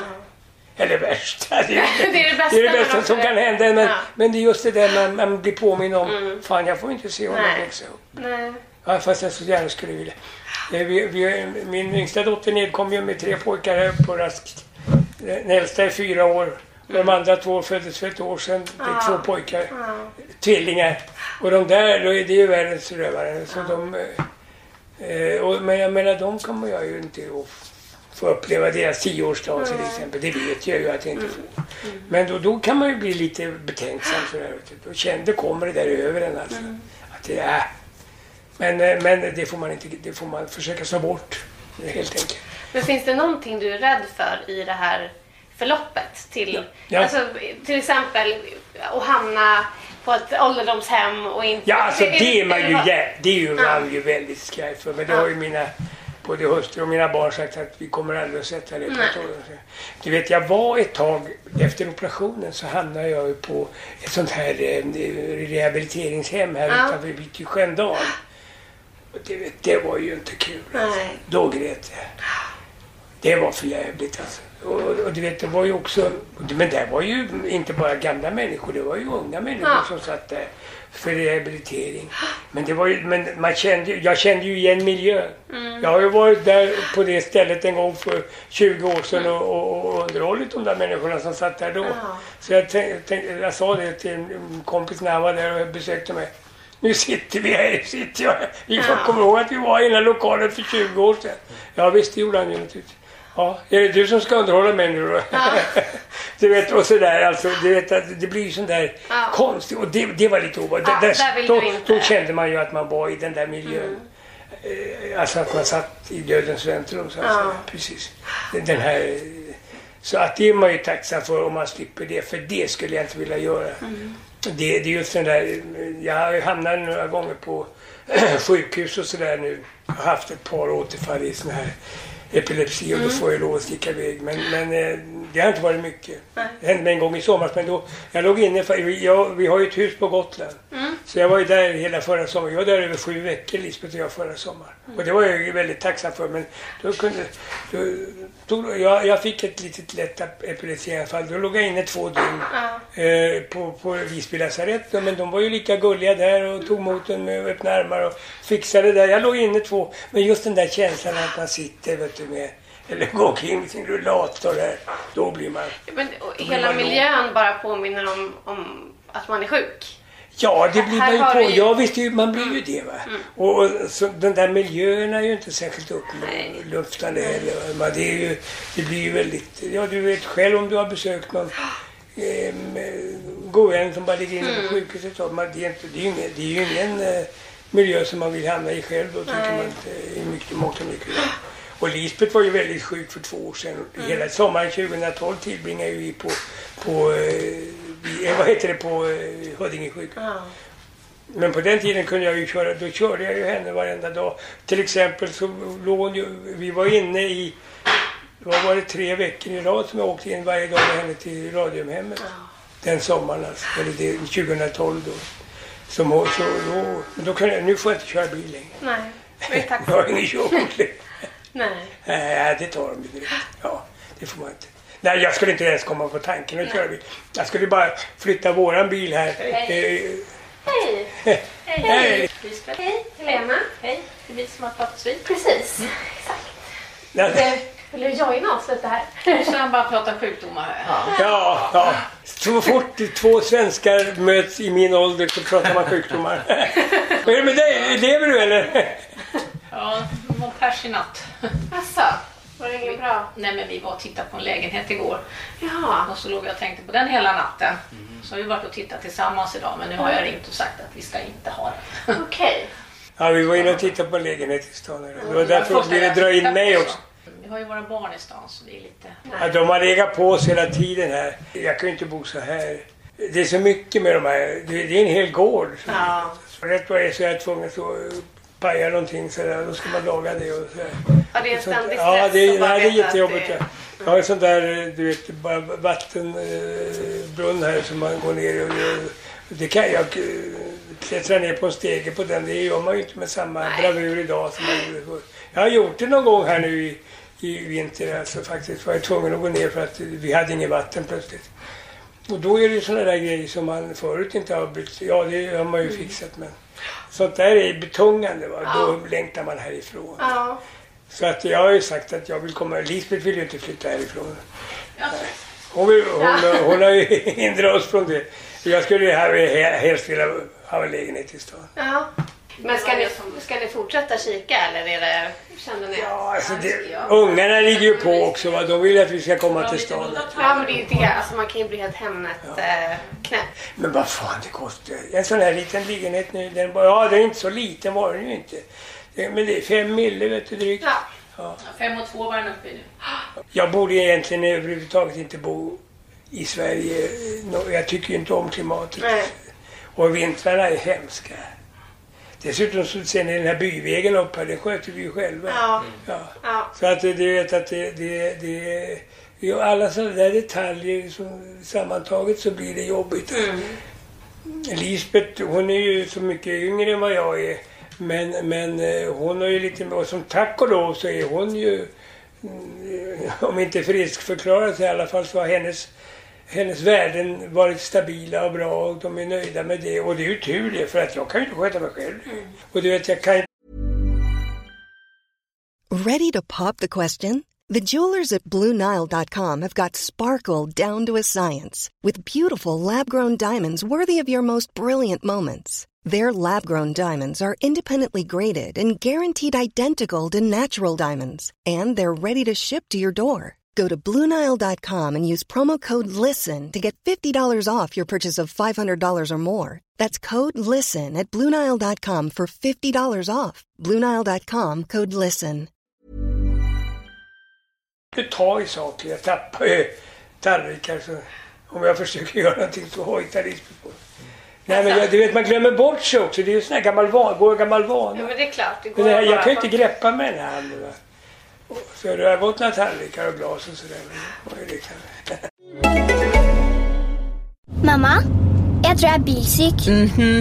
Eller värsta. Det är, Det är det bästa, det, är det bästa som kan hända. Men, Ja. Mm. men det är just det där man, man blir påminn om. Fan, jag får inte se honom Nej. växa upp. Nej. Ja, fast jag så gärna skulle vilja. Vi, vi, min yngsta dotter nedkom ju med tre pojkar här på raskt. Den äldsta är fyra år. De andra två föddes för ett år sedan. Det är två pojkar. Tvillingar. Och de där, då är det ju världens rövare. Så de, eh, och, men jag menar, de kommer jag ju inte att få uppleva deras tioårsdag till exempel. Det vet jag ju att jag inte får. Men då, då kan man ju bli lite betänksam. Sådär, då känner, då kommer det där över en alltså. Att det är, men, eh, men det får man inte, det får man försöka slå bort. Helt enkelt. Men finns det någonting du är rädd för i det här förloppet? Till, Ja. Alltså, till exempel att hamna på ett ålderdomshem och inte... Ja, alltså det är man ju, jä- det är ju Ja. man ju väldigt skraj för. Men det har ju mina både hustru och mina barn sagt att vi kommer aldrig att sätta det på ett ålderdomshem. Du vet, jag var ett tag efter operationen så hamnade jag ju på ett sånt här eh, rehabiliteringshem här Ja. utanför vid Sköndal. Det, vet, det var ju inte kul. Alltså. Då grät jag. Det var för jävligt alltså. Och, och du vet, det var ju också... Men det var ju inte bara gamla människor, det var ju unga människor Ja. som satt där för rehabilitering. Men det var ju, men man kände, jag kände ju igen miljön. Mm. Jag har ju varit där på det stället en gång för 20 år sedan och, och, och underhållit de där människorna som satt där då. Ja. Så jag, tänk, tänk, jag sa det till en kompis när han var där och besökte mig. Nu sitter vi här, sitter jag här. Vi får Ja. komma ihåg att vi var i den här lokalen för 20 år sedan. Ja visst, det gjorde han ju naturligtvis. Ja, är det du som ska underhålla mig nu då? du vet, och sådär alltså. Du vet, att det blir sån där Ja. konstigt. Och det, det var lite obehagligt. Ja, Där- där vill då, då kände man ju att man var i den där miljön. Eh, Alltså att man satt i dödens väntrum så Ja. Precis. Den här, så att det är man ju tacksam för om man slipper det. För det skulle jag inte vilja göra. Det, det är just den där, jag har ju hamnat några gånger på sjukhus och sådär nu. Jag har haft ett par återfall i sån här epilepsi och då får jag lov att sticka iväg. Men, men eh, det har inte varit mycket. Det hände mig en gång i somras men då, jag låg inne, för, jag, vi har ju ett hus på Gotland. Så jag var ju där hela förra sommaren. Jag var där över sju veckor Lisbeth och jag förra sommaren. Och det var jag väldigt tacksam för. Men då kunde, då, då, jag, jag fick ett litet lätt epilepsianfall. Då låg jag inne två dygn eh, på, på Visby lasarett. Men de var ju lika gulliga där och tog emot en med öppna armar och fixade det. Jag låg inne två. Men just den där känslan att man sitter vet du, med eller går omkring med sin rullator där. Då blir man... Men, hela man låg. miljön bara påminner om, om att man är sjuk. Ja, det blir man ju på. Ja, visst, är man blir ju det. Va? Och, och så, den där miljön är ju inte särskilt uppluftande heller. va. Det, är ju, det blir ju väldigt... Ja, du vet själv om du har besökt någon eh, god vän som bara ligger inne på sjukhuset. så Man, det, är inte, det, är ju ingen, det är ju ingen eh, miljö som man vill hamna i själv då, tycker Nej. man inte i mycket, mångt och mycket. Och Lisbeth var ju väldigt sjuk för två år sedan. Hela sommaren 2012 tillbringade vi på, på eh, eh, vad heter det, på eh, Huddinge sjukhus. Ja. Men på den tiden kunde jag ju köra, då körde jag ju henne varenda dag. Till exempel så låg hon ju, vi var inne i, vad var det, tre veckor i rad som jag åkte in varje dag med henne till Radiumhemmet. Den sommaren alltså, eller det, 2012 då. Som, så då, men då kunde jag, nu får jag inte köra bil längre. Nej, jag är Jag har ingen körkort längre. Nej. Nej, det tar de ju direkt. Ja, det får man inte. Nej, jag skulle inte ens komma på tanken att köra bil. Jag skulle bara flytta våran bil här. Eh, Hej! Hej! Lisbeth. Hej! Helena. Hej, det är vi som har pratat vid. Precis. Nej, Vill du joina oss lite här? Nu ska han bara prata sjukdomar här. Ja, ja. Så fort två svenskar möts i min ålder så pratar man sjukdomar. Vad är det med dig? Lever du eller? Ja, pers i natt. Asså, var det inget bra? Nej men vi var och tittade på en lägenhet igår Jaha. och så låg jag och tänkte på den hela natten. Så har vi varit och tittat tillsammans idag men nu har jag ringt och sagt att vi ska inte ha den. Okej. Ja, vi var inne och tittade på en lägenhet i stan. Det var därför vi ville dra in mig också. Vi har ju våra barn i stan så det är lite... Ja, de har legat på oss hela tiden här. Jag kan ju inte bo så här. Det är så mycket med de här. Det är en hel gård. Ja. Så rätt vad det är så är jag tvungen att pajar någonting sådär, då ska man laga det och. Ja, det är en ständig stress. Ja, det, nej, det är jättejobbigt. det- Ja. Jag har en sån där, eh, du vet, vattenbrunn här som man går ner i. Det kan jag eh, klättra ner på en stege på den. Det gör man ju inte med samma Nej. bravur idag som man gjorde förr. Jag har gjort det någon gång här nu i, i vinter. Alltså faktiskt var jag tvungen att gå ner för att vi hade inget vatten plötsligt. Och då är det ju sådana där grejer som man förut inte har brytt Ja, det har man ju Mm. fixat men sånt där är betungande. Va? Då längtar man härifrån. Ja. Så att jag har ju sagt att jag vill komma. Lisbeth vill ju inte flytta härifrån. Ja. Hon, vill, hon, hon har ju hindrat oss från det. Jag skulle helst vilja ha en lägenhet i stan. Ja. Men ska ni, ska ni fortsätta kika eller är det, känner ni? Ja, alltså det, ungarna ligger ju på också. Va? De vill att vi ska komma till stan. Ja, men det är ju det. Alltså, man kan ju bli helt Hemnet eh, knäpp. Men vad fan det kostar. En sån här liten lägenhet nu. Den, ja, den är inte så liten var den ju inte. Men det är fem mille vet du drygt. Ja. Ja, Fem och två var den uppe i nu. Jag borde egentligen överhuvudtaget inte bo i Sverige. Jag tycker ju inte om klimatet. Nej. Och vintrarna är hemska. Dessutom så ser ni den här byvägen upp här, den sköter vi ju själva. Ja. Ja. Ja. Så att det- du vet att det, det, det ja, alla sådana där detaljer som sammantaget så blir det jobbigt. Mm. Lisbeth hon är ju så mycket yngre än vad jag är. Men, men eh, hon har ju lite, och som tack och lov så är hon ju, mm, om inte friskförklarad i alla fall så har hennes, hennes värden varit stabila och bra och de är nöjda med det. Och det är ju tur det, för att jag kan ju inte sköta mig själv. Och du vet, jag kan Ready to pop the question? The jewelers at BlueNile.com have got sparkle down to a science with beautiful lab grown diamonds worthy of your most brilliant moments. Their lab grown diamonds are independently graded and guaranteed identical to natural diamonds, and they're ready to ship to your door. Go to BlueNile.com and use promo code LISTEN to get $50 off your purchase of $500 or more. That's code LISTEN at BlueNile.com for $50 off. BlueNile.com code LISTEN. inte ta i saker. Jag tappar ju tallrikar så om jag försöker göra någonting så hojtar Lisbeth på. Nej men jag, du vet man glömmer bort sig också. Det är ju sån här gammal vana, ja, men det är klart. Det går Men det här, jag kan ju inte greppa med den här handen. Och Så det har gått några tallrikar och glas och sådär. Men är. Mamma, jeg tror jeg er bilsyk.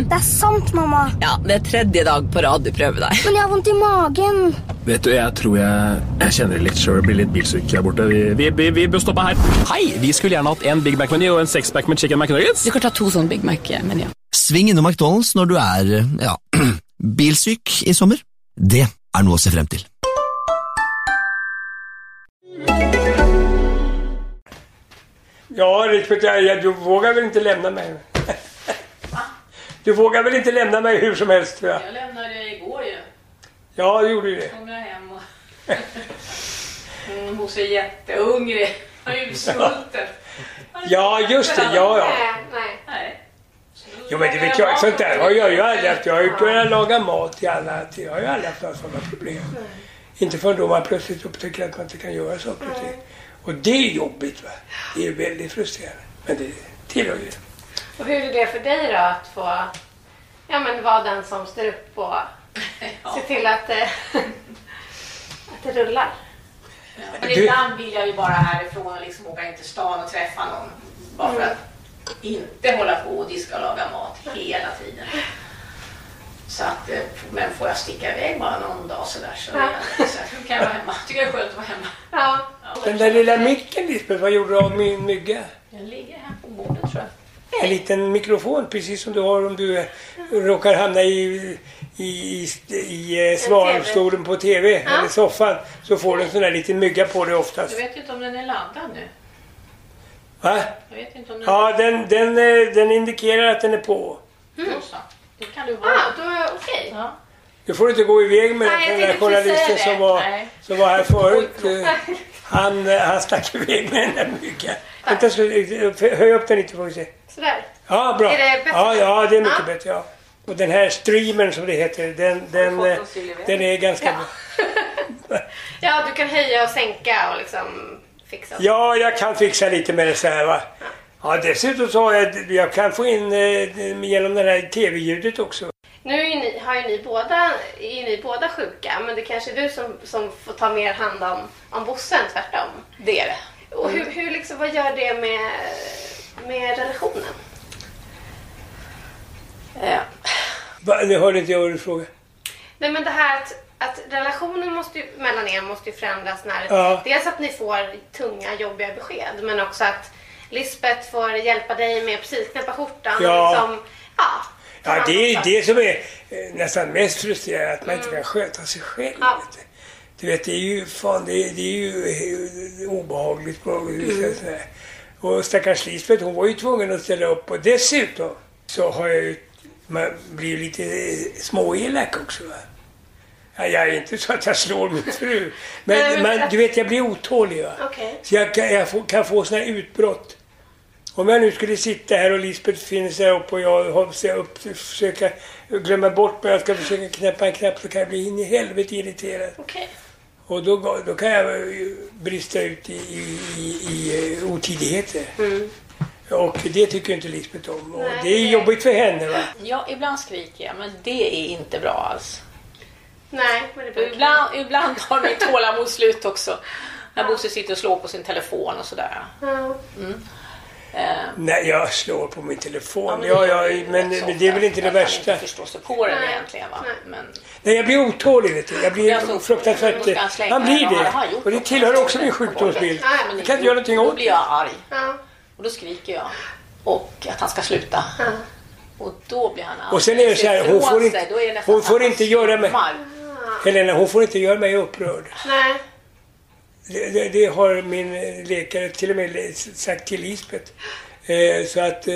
Det er sant, mamma. Ja, det er tredje dag på rad du prøver deg. Men jeg har vondt i magen. Vet du, jeg tror jeg, jeg kjenner det litt sjøl. Blir litt bilsyk her borte. Vi, vi, vi, vi bør stoppe her. Hei, vi skulle gjerne hatt en Big Mac-meny og en sexpack med chicken McNuggets. Du kan ta to sånne Big Mac-menyer. Sving innom McDonald's når du er, ja, bilsyk i sommer. Det er noe å se frem til. Ja Lisbeth, jag, jag, du vågar väl inte lämna mig? Du vågar väl inte lämna mig hur som helst tror jag? Jag lämnade det igår ju. Ja, du gjorde ju det. kom jag hem och... Mm, hon ser jättehungrig. Utsvulten. Ja, just det. Ja, ja. Nej, nej. Nej. Jo men det vet jag, sånt där har jag ju aldrig haft. Jag har ju kunnat laga mat till alla. Jag har ju aldrig haft några sådana problem. Inte förrän då man plötsligt upptäcker att man inte kan göra saker och ting. Och det är jobbigt va. Det är väldigt frustrerande. Men det tillhör ju det. Och hur är det för dig då att få ja, men vara den som står upp och se till att, eh, att det rullar? Men Du- ibland vill jag ju bara härifrån och liksom åka in till stan och träffa någon. Bara för att inte hålla på och diska och laga mat hela tiden. Så att, eh, men får jag sticka iväg bara någon dag sådär så, är jag, så här, kan jag vara hemma. Tycker jag är skönt att vara hemma. Ja. Den där lilla micken Lisbeth, vad gjorde du av min mygga? Den ligger här på bordet tror jag. En liten mikrofon precis som du har om du eh, råkar hamna i, i, i, i eh, svalstolen på TV eller soffan. Så får du en sån där liten mygga på dig oftast. Jag vet inte om den är laddad nu. Va? Jag vet inte om den Ja, den, den, den indikerar att den är på. är Det kan du ha. Ah, då är okej. Ja. Du får inte gå iväg med Nej, den där journalisten som var, Nej. som var här förut. eh, Han, eh, han stack iväg med den där myggan. Vänta, eh, höj upp den lite får vi se. Sådär. Ja, bra. Är det bättre? Ja, ja, det är mycket Ja. bättre. Ja. Och den här streamern som det heter, den, den, den är ganska bra. Ja, du kan höja och sänka och liksom fixa. Ja, jag kan fixa lite med det så här va. Ja, dessutom så har jag, jag kan få in eh, genom det här tv-ljudet också. Nu är ni, har ju ni båda, är ni båda sjuka, men det kanske är du som, som får ta mer hand om, om Bosse än tvärtom. Det är det. Och hur, hur liksom, vad gör det med, med relationen? Eh, Va, nu hörde inte jag vad du frågade. Nej men det här att, att relationen måste ju, mellan er måste ju förändras när Ja. dels att ni får tunga jobbiga besked men också att Lisbeth får hjälpa dig med precis knäppa skjortan Ja. liksom, ja. Ja, det är saker. det som är eh, nästan mest frustrerande, att man inte kan sköta sig själv. Mm. Ja. du. Vet, det är ju, fan, det, är- det är ju eh, obehagligt på något vis. Mm. sådär. Och stackars Lisbeth, hon var ju tvungen att ställa upp. Och dessutom så har jag ju, man blir ju lite eh, småelak också. Va? Ja, jag är inte så att jag slår min fru. Men, Nej, men- man, du vet, jag blir otålig. Va? Okej. Så jag kan, jag kan få såna utbrott. Om jag nu skulle sitta här och Lisbeth finner sig upp och jag sig upp, försöka glömma bort mig, jag ska försöka knäppa en knapp så kan jag bli in i helvete irriterad. Okej. Och då, då kan jag brista ut i, i, i, i eh, otidigheter. Och det tycker inte Lisbeth om. Och Nej, det är det- jobbigt för henne. Va? ja, ibland skriker jag, men det är inte bra alls. Nej, men det ibland, ibland har mitt tålamod slut också. När Bosse sitter och slår på sin telefon och sådär. Ja. Eh, Nej, jag slår på min telefon. men Ja, det ja, ju men, men det är väl inte det värsta. inte förstår sig på den Nej. egentligen. Va? Nej. Men, Nej, jag blir otålig. Vet du. Jag blir Jag fruktansvärt... då han blir. Ja, det han Och det tillhör också min sjukdomsbild. Nej, men Jag kan inte göra någonting Då åt blir det. jag arg. Ja. Och då skriker jag. Och att han ska sluta. Och då blir han arg. Och sen är det så här, hon får inte, då hon får inte göra mig... Helena, hon får inte göra mig upprörd. Nej. Det, det, det har min läkare till och med sagt till Lisbeth. Eh, så att eh,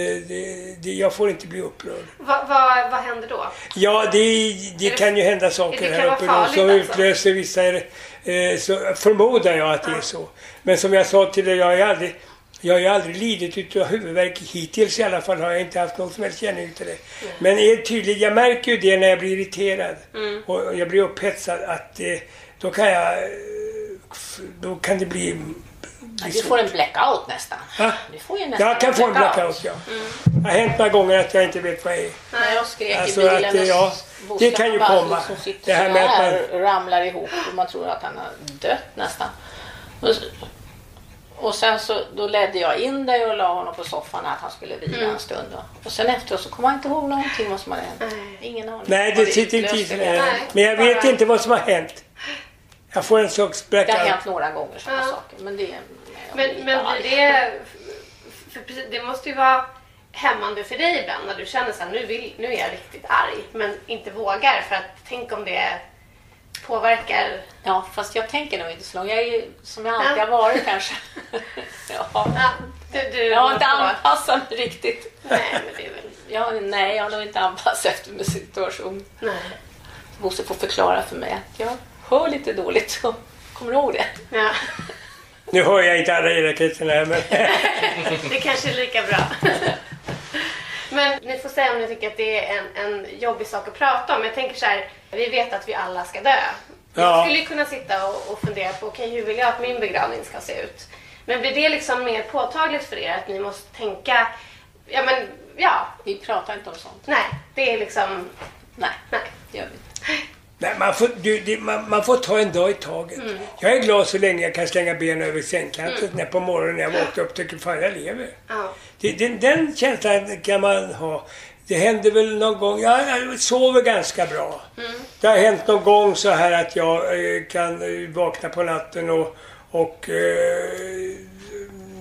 det, jag får inte bli upprörd. Vad, vad, vad händer då? Ja, det, det kan ju hända saker här uppe då som alltså? utlöser vissa... Eh, så förmodar jag att det är så. Men som jag sa till dig, jag har aldrig, jag har aldrig lidit utav huvudvärk hittills i alla fall. Har jag inte haft någon som helst känning utav det. Men är tydligt, jag märker ju det när jag blir irriterad Mm. och jag blir upphetsad att eh, då kan jag... Då kan det bli... bli Du får en blackout nästan. Ja. Du får ju nästan Jag kan få en blackout, ja. Det har hänt några gånger att jag inte vet vad jag är. När jag skrek Alltså i bilen att, ja, det kan ju komma. Sitter Det här med att här och ramlar ihop och man tror att han har dött nästan. Och, sen så då ledde jag in dig och la honom på soffan att han skulle vila Mm. en stund. Då. Och sen efteråt så kommer jag inte ihåg någonting vad som hade hänt. Ingen aning. Nej, det sitter inte i. Nej, Men jag vet bara- inte vad som har hänt. Jag får en sorts Det har hänt några gånger sådana Ja. saker. Men det, jag Men, blir men blir det... För det måste ju vara hämmande för dig ibland när du känner så här, nu, vill, nu är jag riktigt arg men inte vågar för att tänk om det påverkar... Ja, fast jag tänker nog inte så långt. Jag är ju som jag alltid Ja. har varit kanske. ja. Ja, du, du Jag har inte anpassat mig riktigt. Nej, men det är väl... Ja, nej, jag har nog inte anpassat efter min situation. Nej. Bosse får förklara för mig att jag hör lite dåligt. Så kommer du ihåg det? Ja, Nu hör jag inte alla här, men det kanske är lika bra. Men ni får säga om ni tycker att det är en, en jobbig sak att prata om. Jag tänker så här, vi vet att vi alla ska dö. Jag Ja. skulle ju kunna sitta och, och fundera på, okej hur vill jag att min begravning ska se ut? Men blir det liksom mer påtagligt för er att ni måste tänka, ja men, ja, Vi pratar inte om sånt. nej, det är liksom, Nej, nej. det gör vi inte. nej, man, får, du, det, man, man får ta en dag i taget. Mm. Jag är glad så länge jag kan slänga benen över sängkanten när på morgonen när jag vaknar upp och tycker fan jag lever. Ja. Det, den, den känslan kan man ha. Det händer väl någon gång, ja, jag sover ganska bra. Det har hänt någon gång så här att jag eh, kan eh, vakna på natten och, och eh,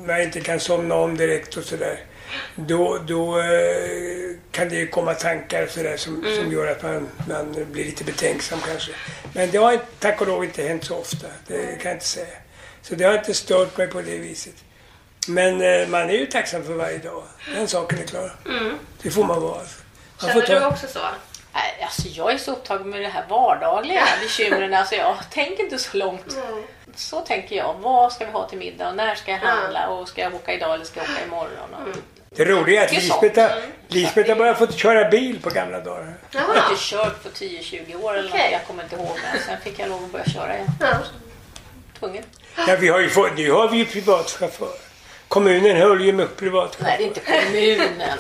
jag inte kan somna om direkt och sådär. Då, då eh, kan det ju komma tankar så där som, som gör att man, man blir lite betänksam kanske. Men det har tack och lov inte hänt så ofta, det kan jag inte säga. Så det har inte stört mig på det viset. Men eh, man är ju tacksam för varje dag. Den saken är klar. Det får man vara. Man Känner får du ta... också så? Nej, Alltså, jag är så upptagen med det här vardagliga bekymren. Alltså, jag tänker inte så långt. Så tänker jag. Vad ska vi ha till middag och när ska jag handla och ska jag åka idag eller ska jag åka imorgon? Och... Det roliga är att. Lisbeth har, Lisbeth har börjat fått köra bil på gamla dagar. Jag har inte kört på 10-20 år eller Okej. något, jag kommer inte ihåg. Men sen fick jag lov att börja köra igen. Ja. Tvungen. Ja, vi har ju fått, nu har vi ju privatchaufför. Kommunen höll ju med privatchaufför. Nej, det är inte kommunen.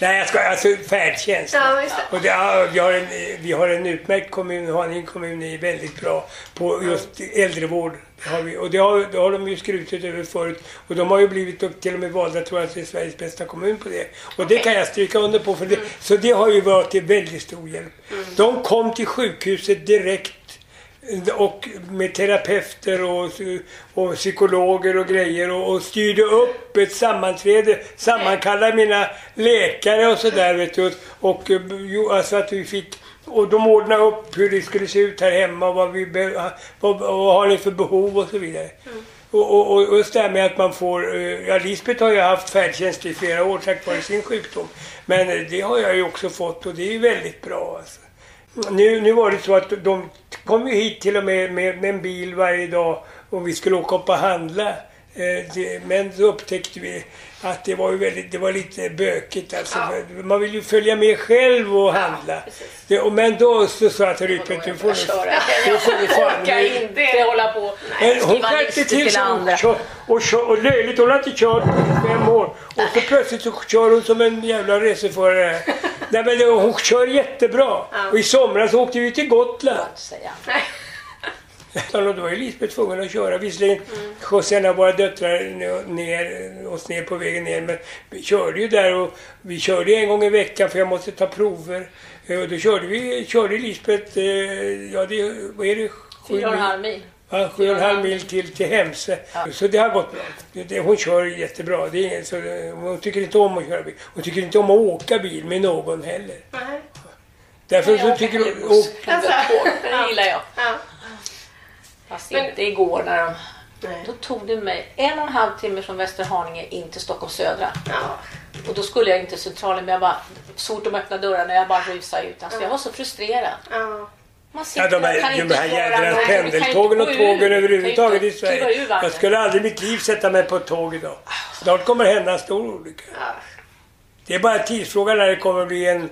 Nej, jag ska, alltså färdtjänst. Ja. Och det, ja, vi, har en, vi har en utmärkt kommun, Haninge kommun är väldigt bra på just äldrevård. Det har vi, och det har, det har de ju skrutit över förut. Och de har ju blivit upp, till och med valda tror jag till Sveriges bästa kommun på det. Och det kan jag stryka under på. För det, Så det har ju varit till väldigt stor hjälp. De kom till sjukhuset direkt och med terapeuter och, och psykologer och grejer och, och styrde upp ett sammanträde, sammankallade mina läkare och sådär vet du. Och jo, alltså att vi fick och de ordnade upp hur det skulle se ut här hemma och vad, vi be, vad, vad har ni för behov och så vidare. Och, och, och just det här med att man får, eh, ja Lisbeth har ju haft färdtjänst i flera år tack vare sin sjukdom. Men eh, det har jag ju också fått och det är ju väldigt bra alltså. Nu, nu var det så att de kom ju hit till och med med, med en bil varje dag och vi skulle åka upp och handla. Eh, det, men så upptäckte vi att det var ju väldigt, det var lite bökigt alltså. Man vill ju följa med själv och handla. det, och, men då så sa jag till Rupert, du får du, får du fan... Inte hålla på. Men hon skärpte till sig och, kör, och, kör, och löjligt, hon har inte kört på fem år. Och så plötsligt så kör hon som en jävla racerförare. Nej men det, hon kör jättebra. Och i somras åkte vi till Gotland. Ja, då var ju Lisbeth tvungen att köra. Visserligen skjutsade en av våra döttrar ner, oss ner på vägen ner. Men vi körde ju där och vi körde en gång i veckan för jag måste ta prover. Eh, Och då körde vi, körde Lisbeth, eh, ja det, vad är det? Sju Fyra och en halv mil. Ja, sju och en halv mil till, till Hemse. Så det har gått bra. Det, det, hon kör jättebra. Det är, så, det- hon tycker inte om att köra bil. Hon tycker inte om att åka bil med någon heller. Nej. Därför Nej, så tycker åker hon... Och, Alltså, Det gillar jag. ja. Fast Men- inte igår när de... Nej. Då tog det mig en och en halv timme från Västerhaninge in till Stockholm södra. Ja. Och då skulle jag inte till centralen men jag bara, så fort de öppnade dörrarna, jag bara rusade ut. Alltså, jag var så frustrerad. Ja. Man sitter ja, de där, kan här, de här jädra någonting, kan inte pendeltågen och tågen överhuvudtaget i Sverige. Jag skulle aldrig i mitt liv sätta mig på ett tåg idag. Snart kommer det hända en stor olycka. Ja. Det är bara en tidsfråga när det kommer att bli en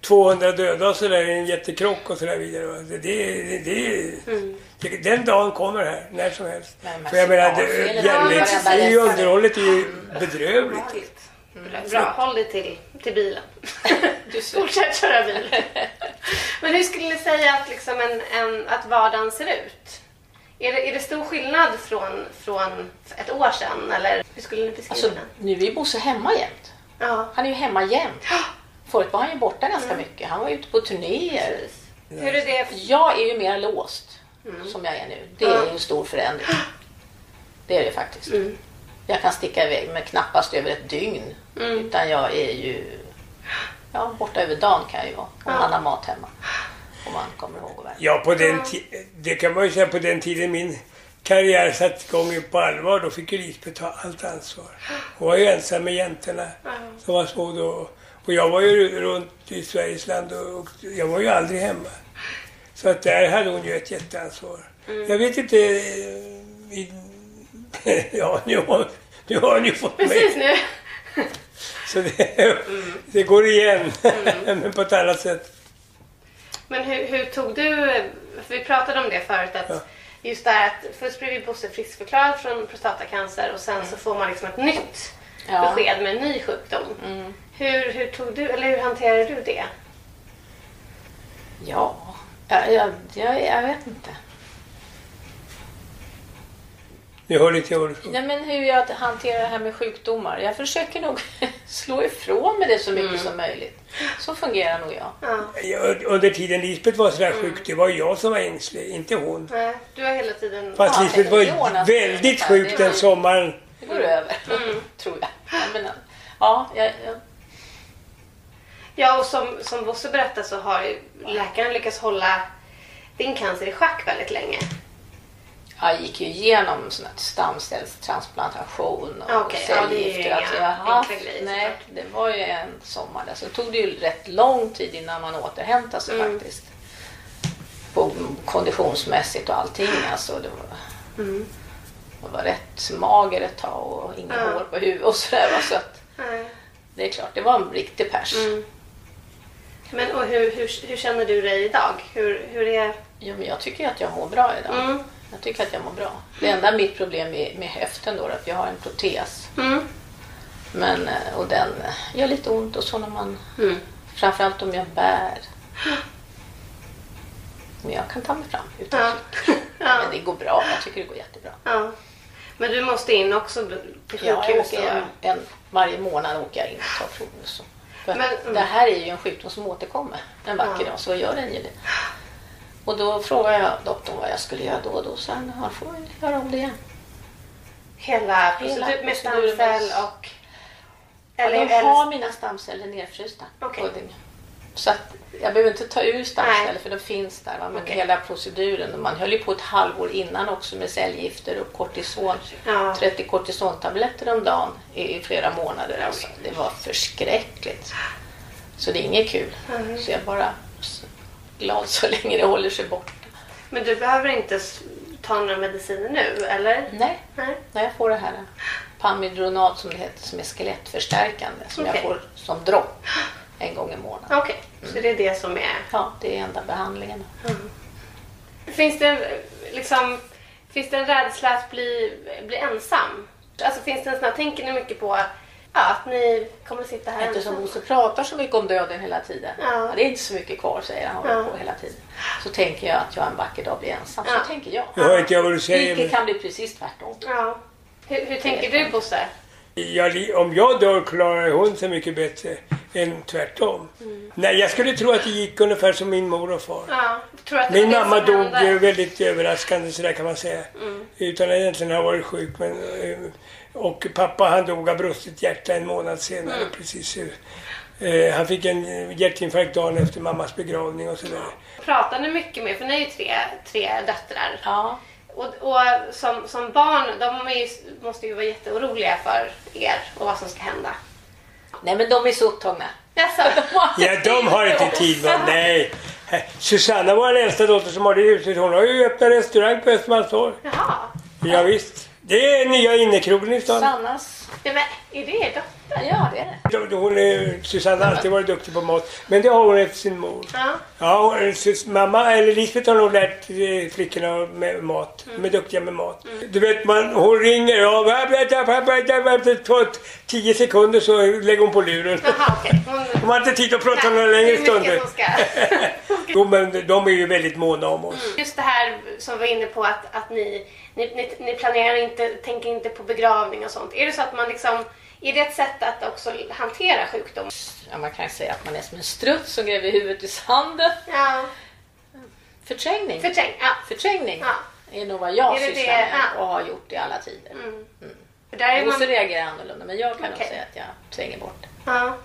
200 döda och sådär i en jättekrock och sådär vidare. Det, det, det, det, den dagen kommer här, när som helst. För jag menar, det- signalfelen- järnvägs... Ja, underhållet är ju bedrövligt. Bra, håll dig till, till bilen. Du. Fortsätt köra bil. Men hur skulle ni säga att, liksom en, en, att vardagen ser ut? Är det, är det stor skillnad från, från ett år sedan? Eller hur skulle ni beskriva Alltså, den? nu är Bosse hemma jämt. Ja. Han är ju hemma jämt. Förut var han ju borta ganska mycket. Han var ute på turnéer. Hur är det? Jag är ju mer låst som jag är nu. Det är ju en stor förändring. Det är det faktiskt. Jag kan sticka iväg men knappast över ett dygn. Utan jag är ju ja, borta över dagen kan jag ju vara. Om man har mat hemma. Om man kommer ihåg att verka. Ja, på den det kan man ju säga på den tiden min karriär satte igång på allvar. Då fick ju Lisbeth ta allt ansvar. Hon var ju ensam med jäntorna som var små då. Och jag var ju runt i Sveriges land och, och jag var ju aldrig hemma. Så att där hade hon ju ett jätteansvar. Jag vet inte... eh, I, ja, nu har, nu har ni fått Precis mig. nu. Så det, det går igen, men på ett annat sätt. Men hur, hur tog du, för vi pratade om det förut, att just det här att först blev Bosse friskförklarad från prostatacancer och sen så får man liksom ett nytt Ja. besked med en ny sjukdom. Hur, hur tog du, eller hur hanterade du det? Ja, jag, jag, jag, jag vet inte. Nu hörde inte jag vad du sa. Nej, men hur jag hanterar det här med sjukdomar. Jag försöker nog slå ifrån mig det så mycket som möjligt. Så fungerar nog jag. Ja, Under tiden Lisbeth var sådär sjuk, det var jag som var ängslig, inte hon. Nej, du har hela tiden... Fast Ja, Lisbeth var väldigt sjuk den sommaren. Det går över, tror jag. Ja, men, ja, jag, jag, Ja, och som, som Bosse berättade så har läkaren lyckats hålla din cancer i schack väldigt länge. jag gick ju igenom sån här stamcellstransplantation och Ja, okej. Ja, det är ju cellgifter. Alltså, inga haft, grejer, nej, det var ju en sommar där. Så tog det ju rätt lång tid innan man återhämtade sig Mm. faktiskt. På konditionsmässigt och allting. Alltså, det var, jag var rätt mager ett tag och inga Mm. Ja. hår på huvudet och sådär. Så att, Nej. det är klart, det var en riktig pers. Mm. Men och hur, hur, hur känner du dig idag? Hur, hur är... Jo, men jag tycker att jag mår bra idag. Mm. Jag tycker att jag mår bra. Det enda mitt problem är med höften då, är att jag har en protes. Mm. Men, eh, och den gör lite ont och så när man, framförallt om jag bär. Men jag kan ta mig fram utan Ja. cykel. Ja. Men det går bra, jag tycker det går jättebra. Ja. Men du måste in också till Ja, jag åker en, varje månad åker jag in och tar prover. För Men- mm. Det här är ju en sjukdom som återkommer en vacker Ja. dag, så gör den ju det. Och då frågade jag doktorn vad jag skulle göra då och då sa han, han får göra om det igen. Hela Hela med stamcell och... Eller, Eller, jag har mina stamceller nedfrysta. Okej. Så att jag behöver inte ta ur stamceller för de finns där. Va? Men Okej. hela proceduren. Man höll ju på ett halvår innan också med cellgifter och kortison. Ja. 30 kortisontabletter om dagen i, flera månader. Alltså. Det var förskräckligt. Så det är inget kul. Så jag är bara glad så länge det håller sig borta. men du behöver inte ta några mediciner nu, eller? Nej, Nej. jag får det här Pamidronat som det heter som är skelettförstärkande som Okej. jag får som dropp en gång i månaden. Okej, så det är det som är... Ja, det är enda behandlingen. Finns det, en, liksom, finns det en rädsla att bli, bli ensam? Alltså finns det en sån här, tänker ni mycket på ja, att ni kommer att sitta här Eftersom ensam? Bosse pratar så mycket om döden hela tiden. Ja. det är inte så mycket kvar säger han, håller Ja. på hela tiden. Så tänker jag att jag en vacker dag blir ensam. Ja. Så tänker jag. Jag hör inte jag vad du säger. Vilket kan bli precis tvärtom. Ja. Hur, hur tänker du Bosse? Li- om jag dör klarar hon sig mycket bättre än tvärtom. Nej, jag skulle tro att det gick ungefär som min mor och far. Ja, Min mamma dog hände? väldigt överraskande sådär kan man säga. Mm. Utan att egentligen ha varit sjuk. Men, eh, och pappa han dog av brustet hjärta en månad senare. Mm. Precis. Eh, Han fick en hjärtinfarkt dagen efter mammas begravning och sådär. Pratar ni mycket med, för ni är ju tre, tre döttrar. Ja. Och, och som, som barn, de är ju, måste ju vara jätteoroliga för er och vad som ska hända. Nej men de är så upptagna. Jaså? Ja, de har inte tid med Nej. Susanna, vår äldsta dotter som har det huset, hon har ju öppnat restaurang på Östermalmstorg. Jaha. Ja, visst. Det är nya innekrogen i stan. Sannas. Ja, men är det er dotter? Ja det är det. Hon är, Susanna har alltid varit duktig på mat. Men det har hon efter sin mor. Ja. Ja, hon- mamma, eller Lisbeth har nog lärt eh, flickorna med mat. De är duktiga med mat. Du vet, man, hon ringer ja, på tio sekunder så lägger hon på luren. Jaha, okej. Hon... De har inte tid att prata några längre stunder. Jo, men de är ju väldigt måna om oss. Just det här som vi var inne på att, att ni, ni, ni, ni planerar inte, tänker inte på begravning och sånt. Är det så att man liksom, är det ett sätt att också hantera sjukdom? Ja, man kan säga att man är som en struts som gräver huvudet i sanden. Ja. Förträngning. Förträng, ja. Förträngning Ja. är nog vad jag sysslar med Ja. och har gjort i alla tider. Mm. För där man... reagerar annorlunda men jag kan nog Okej. säga att jag tränger bort det. Ja.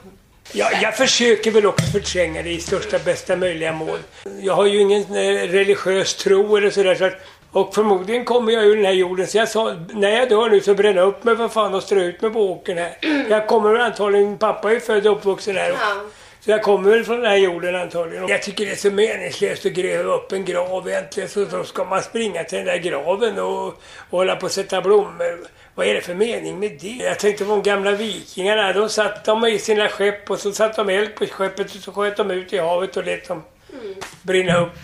Ja, jag försöker väl också förtränga det i största bästa möjliga mån. Jag har ju ingen eh, religiös tro eller sådär. Så att, och förmodligen kommer jag ur den här jorden. Så jag sa, när jag dör nu så bränna upp mig för fan och strö ut mig på åkern här. Jag kommer väl antagligen, pappa är ju född och uppvuxen här. Ja. Så jag kommer väl från den här jorden antagligen. Jag tycker det är så meningslöst att gräva upp en grav egentligen. Så då ska man springa till den där graven och, och hålla på att sätta blommor. Vad är det för mening med det? Jag tänkte på de gamla vikingarna. De satt de i sina skepp och så satte de eld på skeppet och så sköt de ut i havet och lät dem brinna upp.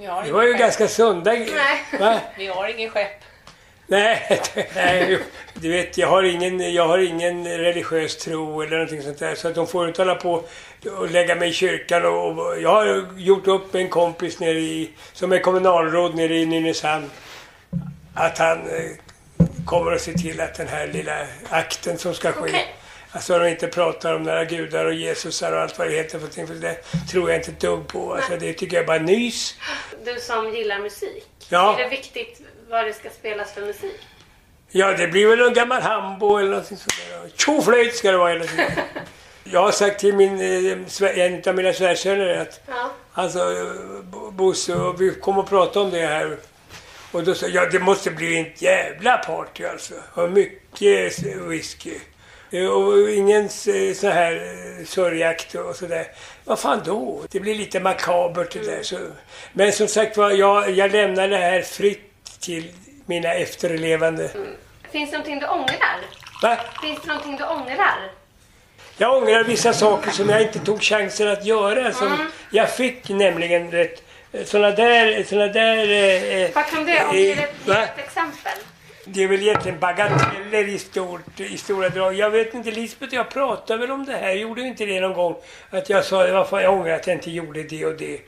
Vi har Det var ju ingen ganska sunda. Nej. Va? Vi har ingen skepp. Nej, nej, du vet jag har, ingen, jag har ingen religiös tro eller någonting sånt där. Så att de får inte hålla på och lägga mig i kyrkan. Och, och jag har gjort upp med en kompis nere i, som är kommunalråd nere i Nynäshamn. Att han eh, kommer att se till att den här lilla akten som ska ske. Okej. Alltså de inte pratar om några gudar och Jesusar och allt vad det heter. För någonting, för det tror jag inte ett dugg på. Alltså, det tycker jag bara nys. Du som gillar musik. Ja. Är det viktigt vad det ska spelas för musik? Ja, det blir väl någon gammal hambo eller något sånt där. Tjoflöjt ska det vara hela tiden. Jag har sagt till min, eh, en av mina svärsöner att Ja. alltså, Bo- Bosse, vi kommer att prata om det här. Och då sa jag, ja det måste bli en jävla party alltså. Och mycket whisky. Eh, Och ingen eh, så här eh, sörjakt och sådär. Vad fan då? Det blir lite makabert det där. Så. Men som sagt var, jag, jag lämnar det här fritt till mina efterlevande. Finns det någonting du ångrar? Va? Finns det någonting du ångrar? Jag ångrar vissa saker som jag inte tog chansen att göra. Som Mm. Jag fick nämligen rätt... Såna där... Såna där eh, Vad kan eh, om? Ge ett exempel. Det är väl egentligen bagateller i, stort, i stora drag. Jag vet inte, Lisbeth jag pratade väl om det här. Gjorde inte det någon gång? Att jag sa, vad fan, jag ångrar att jag inte gjorde det och det.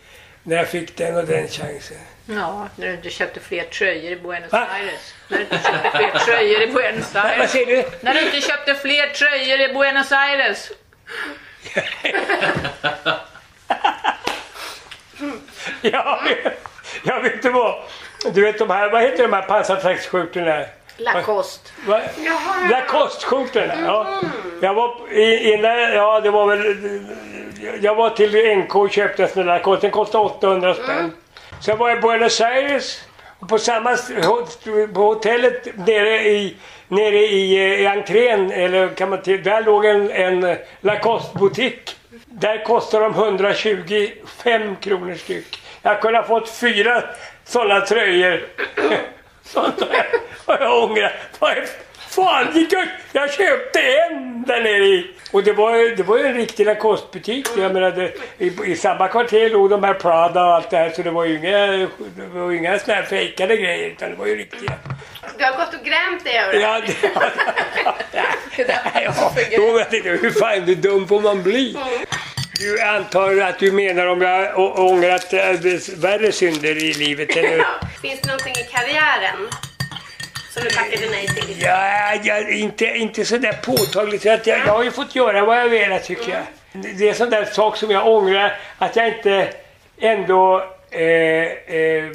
När jag fick den och den chansen. Ja, när du inte köpte fler tröjor i Buenos Va? Aires. När du inte köpte fler tröjor i Buenos Va, vad Aires. säger du? När du inte köpte fler tröjor i Buenos Aires. Ja, jag vet inte vad. Du vet de här, vad heter de här pansarträcksskjortorna? Lacoste. Lacoste-skjortorna, ja. Jag var innan, ja det var väl, jag var till NK och köpte en sån där Lacoste, den kostade 800 spänn. Sen var jag i Buenos Aires och på samma, på hotellet nere i, nere i, eh, i entrén, eller kan man till, där låg en, en Lacoste-butik. Där kostar de 125 kronor styck. Jag kunde ha fått fyra sådana tröjor. Sånt har jag, ångrat. Fan, gick jag, jag köpte en där nere i. Och det var, det var ju en riktig Lacoste-butik. Jag menar, det, i, I samma kvarter låg de här Prada och allt det här. Så det var ju inga, det var inga såna här fejkade grejer. Utan det var ju riktiga. Du har gått och grämt dig över det. Ja, det, ja, då vet jag inte, hur fan hur dum får man bli? Du antar att du menar om jag ångrat värre synder i livet, eller? Ja. Finns det någonting i karriären som du tackade nej till? Ja, jag, inte, inte så där påtagligt. Jag, jag har ju fått göra vad jag velat tycker jag. Det är en sån där sak som jag ångrar att jag inte ändå... Eh, eh,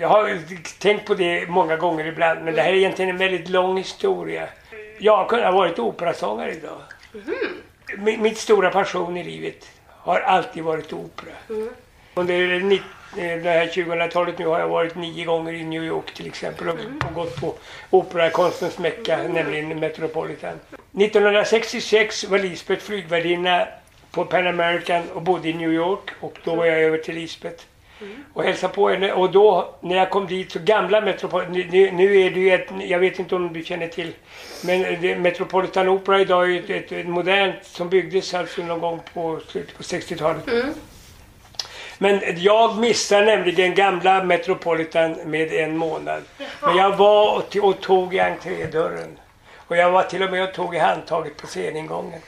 jag har tänkt på det många gånger ibland men det här är egentligen en väldigt lång historia. Jag kunde ha varit operasångare idag. Min, mitt stora passion i livet har alltid varit opera. Under nitt- eh, det här 2000-talet nu har jag varit nio gånger i New York till exempel och, och gått på operakonstens mecka, nämligen Metropolitan. 1966 var Lisbeth flygvärdinna på Pan American och bodde i New York och då var jag över till Lisbeth och hälsade på henne och då när jag kom dit så gamla Metropolitan, nu, nu är det ju ett, jag vet inte om du känner till, men det, Metropolitan Opera idag är ju ett, ett, ett modernt som byggdes alltså någon gång på slutet på 60-talet. Men jag missade nämligen gamla Metropolitan med en månad. Men jag var och, och tog i entrédörren. Och jag var till och med och tog i handtaget på sceningången.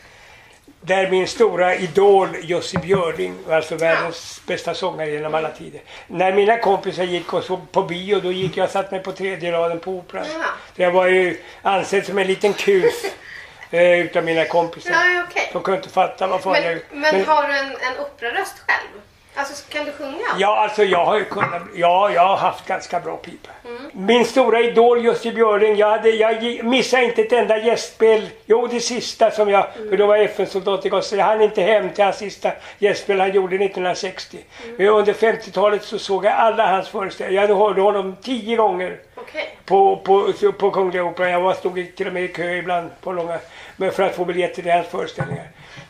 Där min stora idol Jussi Björling, alltså världens bästa sångare genom alla tider. När mina kompisar gick och såg på bio, då gick jag och satte mig på tredje raden på Operan. Ja. Jag var ju ansedd som en liten kus eh, utav mina kompisar. Ja, okej. De kunde inte fatta vad fan Men, jag... men har du en, en operaröst själv? Alltså kan du sjunga? Ja, alltså jag har ju kunnat, ja, jag har haft ganska bra pipa. Min stora idol Jussi Björling, jag, hade, jag missade inte ett enda gästspel. Jo, det sista som jag, för då var jag FN-soldat i Gosse. Jag hann inte hem till hans sista gästspel han gjorde 1960. Men under 50-talet så såg jag alla hans föreställningar. Jag hörde honom tio gånger Okej. på, på, på Kungliga Operan. Jag var, stod i- till och med i kö ibland på långa, men för att få biljetter till hans föreställningar.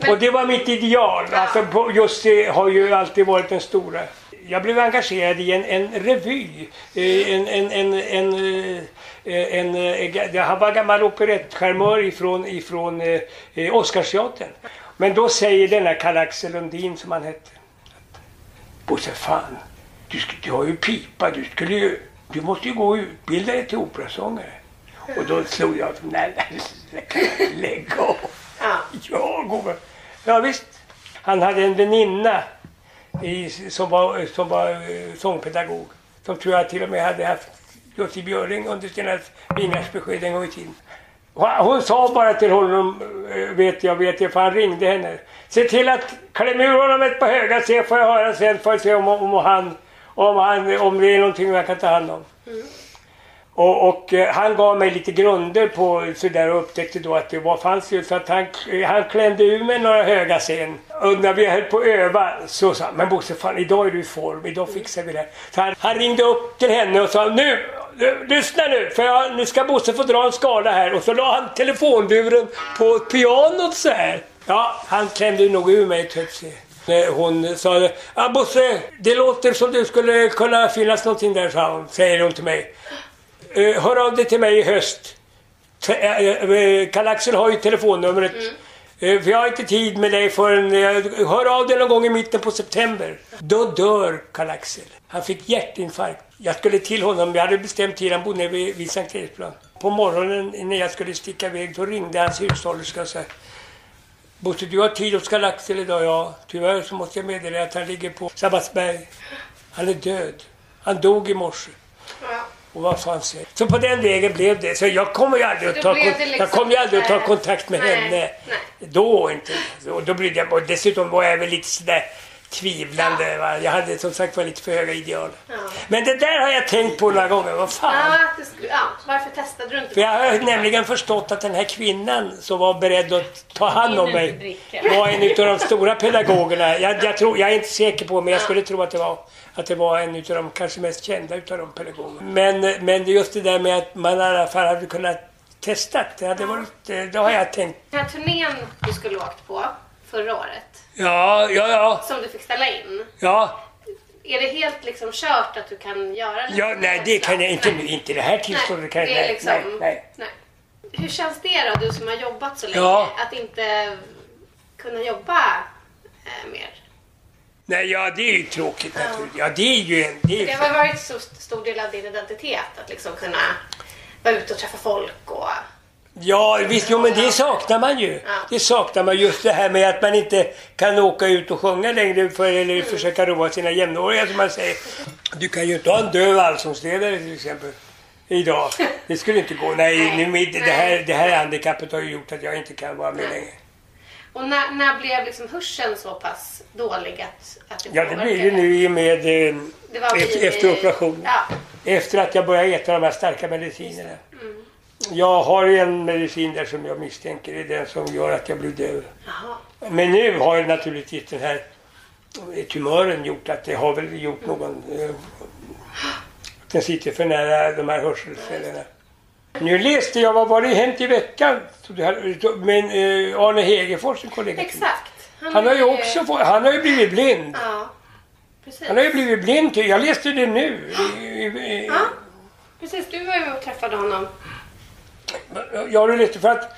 Och det var mitt ideal. Alltså, på, just det har ju alltid varit den stora. Jag blev engagerad i en, en revy. Eh, En, en, en, en, eh, en, en, en, han var gammal operettcharmör ifrån, ifrån eh, eh, Oscarsteatern. Men då säger denna Karl-Axel Lundin som han hette. Bosse fan, du, du har ju pipa. Du, skulle ju, du måste ju gå och utbilda dig till operasångare. Och då slog jag nej, nej, lägg av. Ja. Ja, gubben. Ja, visst. Han hade en väninna i, som var, som var eh, sångpedagog. Som tror jag till och med hade haft Jussi Björling under sina vingårsbesked en gång i tiden. Hon, sa bara till honom, eh, vet jag, vet jag, för han ringde henne. Se till att klämma ur honom ett par höga se får jag höra sen, får jag se om, om, han, om, han, om det är någonting jag kan ta hand om. Och, och eh, han gav mig lite grunder på sådär och upptäckte då att det var, fanns ju så att han, eh, han klämde ur mig några höga sen. Och när vi höll på att öva så sa han, men Bosse fan idag är du i form, idag fixar vi det. Så han, han ringde upp till henne och sa, nu, lyssna nu, för jag, nu ska Bosse få dra en skala här. Och så la han telefonburen på pianot så här. Ja, han klämde nog ur mig ett högt eh, Hon sa, ah, Bosse, det låter som du skulle kunna finnas någonting där, sa hon, säger hon till mig. Eh, hör av dig till mig i höst. Eh, eh, Karl-Axel har ju telefonnumret. Eh, för jag har inte tid med dig förrän... hör av dig någon gång i mitten på september. Då dör Karl-Axel. Han fick hjärtinfarkt Jag skulle till honom, jag hade bestämt tid, han bodde nere vid, vid Sankt Eriksplan. På morgonen när jag skulle sticka iväg, då ringde hans hushållerska och sa Bosse, du har tid hos Galaxel idag? Ja, tyvärr så måste jag meddela att han ligger på Sabbatsberg. Han är död. Han dog i morse. Och vad fan säger Så på den vägen blev det. Så jag kommer ju aldrig att ta, blev liksom jag kommer ju aldrig att ta kontakt med Nej, henne. nej. Då inte. Och då brydde jag. Och dessutom var jag väl lite sådär tvivlande. Va? Jag hade som sagt var lite för höga ideal. Men det där har jag tänkt på några gånger. Vad fan. Ja, skulle, ja, varför testade du inte? För jag har nämligen förstått att den här kvinnan som var beredd att ta hand om mig var en av de stora pedagogerna. Jag, jag, tror, jag är inte säker på men jag skulle tro att det var, att det var en av de kanske mest kända utav de pedagogerna. Men, men just det där med att man i alla fall hade kunnat testa. Det, hade varit, det har jag tänkt. Den här turnén du skulle åkt på förra året, Ja, ja, ja. som du fick ställa in. ja. Är det helt liksom kört att du kan göra det? Ja, nej, det kan jag inte nu. Inte i det här tillståndet. Nej, kan jag, det är nej, liksom... nej, nej. Nej. Hur känns det då, du som har jobbat så länge, Ja. att inte kunna jobba eh, mer? Nej, ja, det är ju tråkigt naturligtvis. Ja, det är ju en... Det är Det har varit så stor del av din identitet att liksom kunna vara ute och träffa folk och... Ja, visst, jo, men det saknar man ju. Det saknar man just det här med att man inte kan åka ut och sjunga längre för, eller försöka roa sina jämnåriga som man säger. Du kan ju inte ha en döv allsångsledare till exempel. Idag. Det skulle inte gå. Nej, nu, med- det, här, det här handikappet har ju gjort att jag inte kan vara med längre. Och när, när blev liksom hörseln så pass dålig att, att det Ja, det blir ju nu i och med eh, efter, vid- efter operationen. Ja. Efter att jag började äta de här starka medicinerna. Jag har en medicin där som jag misstänker är den som gör att jag blir döv. Jaha. Men nu har ju naturligtvis den här tumören gjort att det har väl gjort någon... Eh, den sitter för nära de här hörselcellerna. Nu läste jag, vad var det hänt i veckan? Det Men eh, Arne Hegerfors, en kollega. Exakt. Han har ju också fått, han har ju blivit blind. Ja, precis. Han har ju blivit blind. till- Jag läste det nu. Ja, precis. Du var ju och träffade honom. Ja, du läste för att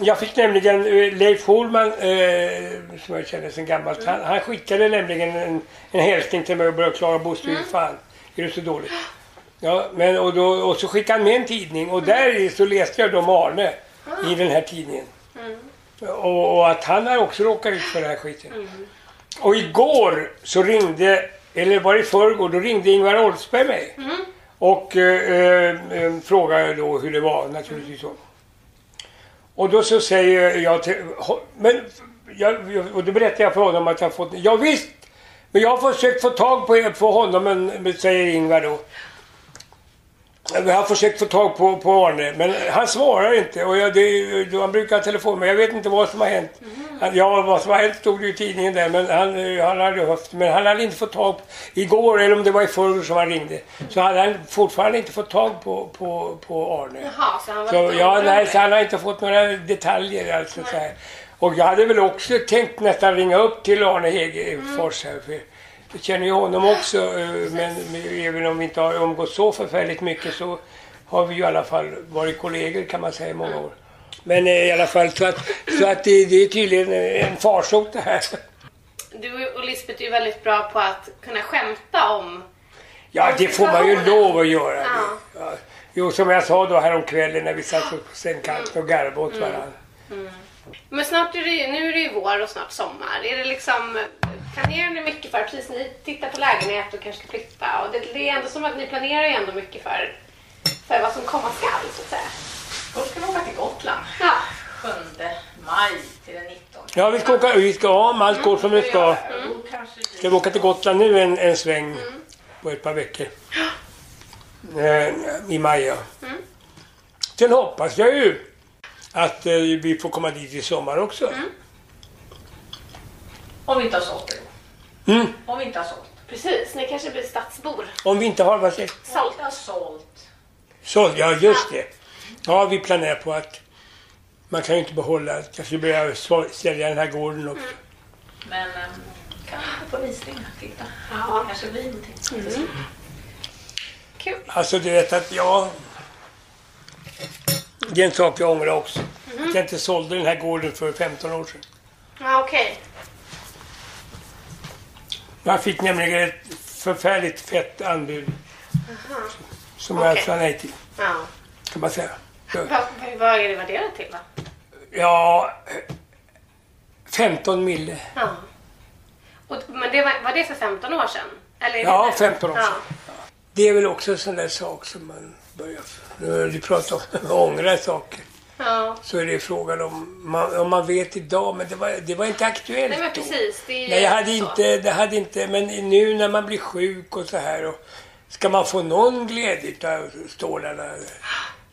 jag fick nämligen eh, Leif Holman, eh, som jag känner sedan gammalt, han, han skickade nämligen en, en hälsning till mig och började klaga Bosse, hur fan är det så dåligt? Ja, men och, då, och så skickade han med en tidning och där så läste jag då om Arne i den här tidningen. Och, och att han har också råkat ut för den här skiten. Och igår så ringde, eller var det i förrgår, då ringde Ingvar Oldsberg mig. Och eh, eh, frågade då hur det var naturligtvis. Så. Och då så säger jag till, men jag, och då berättar jag för honom att jag fått, ja visst, men jag har försökt få tag på, på honom, men, men säger Ingvar då. Jag har försökt få tag på, på Arne, men han svarar inte. Och jag, det, han brukar ha telefon, men jag vet inte vad som har hänt. Han, ja, vad som har hänt stod det i tidningen där, men han, eh, han hade haft, men han hade inte fått tag på, igår eller om det var i förrgår som han ringde, så hade han fortfarande inte fått tag på, på, på Arne. Jaha, så han var Så, ja, nej, så han har inte fått några detaljer alltså. Så här. Och jag hade väl också tänkt nästan ringa upp till Arne Hegerfors här. För jag känner ju honom också. eh, Men, även om vi inte har umgått så förfärligt mycket så har vi ju i alla fall varit kollegor kan man säga i många år. Men eh, i alla fall så att, så att det, det är tydligen en farsot det här. Du och Lisbeth är ju väldigt bra på att kunna skämta om... Ja, det får man ju lov att göra. Ja. Ja. Jo, som jag sa då häromkvällen när vi satt på scenkanten och garvade åt varandra. Men snart är det nu är det ju vår och snart sommar. Är det liksom, planerar ni mycket för, precis ni tittar på lägenhet och kanske ska flytta och det, det är ändå som att ni planerar ju ändå mycket för, för vad som komma skall så att säga. Först ska vi åka till Gotland. Ja. 7 maj till den 19. Ja, vi ska åka, vi ska, ja, om allt går som det ska. Ska vi åka till Gotland nu en, en sväng på ett par veckor. Eh, I maj, ja. Sen hoppas jag ju att eh, vi får komma dit i sommar också. Om vi inte har sålt det då. Mm. Om vi inte har sålt. Precis, ni kanske blir stadsbor. Om vi inte har, vad säger Om vi inte har sålt. Så, ja, just det. Ja, vi planerar på att man kan ju inte behålla, skulle börja sälja den här gården också. Men um, kan vi på visning och titta. Ja. kanske blir någonting. Mm. Kul. Alltså du vet att jag... Det är en sak jag ångrar också. Att jag inte sålde den här gården för 15 år sedan. Ja, okej. Jag fick nämligen ett förfärligt fett anbud. Som jag sa nej till, Ja. kan man säga. Vad, är det värderat till då? Ja, 15 mille. Ja. Och, men det var, var det för 15 år sedan? Eller Ja, nu? 15 år Ja. sedan. Det är väl också en sån där sak som man börjar... När du pratar om ångra saker. Ja. Så är det frågan om man, om man vet idag, men det var, det var inte aktuellt Nej men då. precis. Det är ju Nej, jag hade så. inte, det hade inte, men nu när man blir sjuk och så här och ska man få någon glädje av stålarna?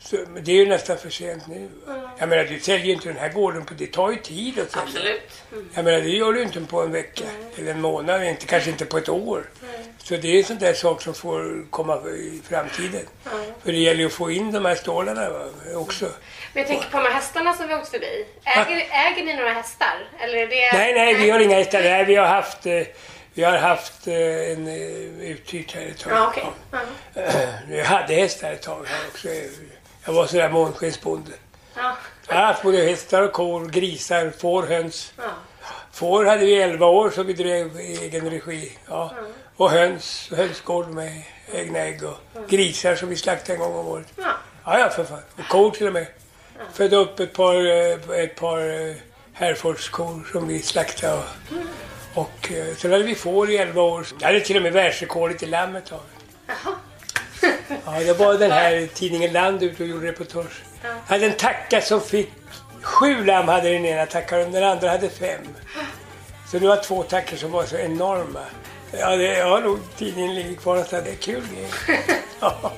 Så, det är ju nästan för sent nu. va? Jag menar, du säljer ju inte den här gården på, det tar ju tid att sälja. Absolut. Mm. Jag menar, det gör du inte på en vecka eller en månad, inte, kanske inte på ett år. Så det är en sån där sak som får komma i framtiden. För det gäller ju att få in de här stålarna också. Men jag tänker på de här hästarna som vi åkt förbi. Äger, äger ni några hästar? Eller det... Nej, nej, vi har inga hästar. Nej, vi har haft, eh, vi har haft eh, en eh, uthyrt här ett tag. Ja, okej. Ja. Ja. Vi hade hästar ett tag här också. Jag var sådär månskensbonde. Ja. Jag har haft både hästar och kor, grisar, får, höns. Ja. Får hade vi 11 år så vi drev i egen regi. Ja. Och höns, hönsgård med egna ägg och grisar som vi slaktade en gång om året. Ja. Ja, ja för fan. Och kor till och med. Födde upp ett par, eh, ett par eh, Herefordskor som vi slaktade. Och, och eh, sen hade vi får i 11 år. Jag hade till och med världsrekordet i lamm ett tag. Ja, det var den här tidningen Land ute och gjorde reportage. Jag hade en tacka som fick sju lamm hade den ena tackan och den andra hade fem. Så det var två tackor som var så enorma. Ja, det, ja nog tidningen ligger kvar någonstans. Det är kul. Ja.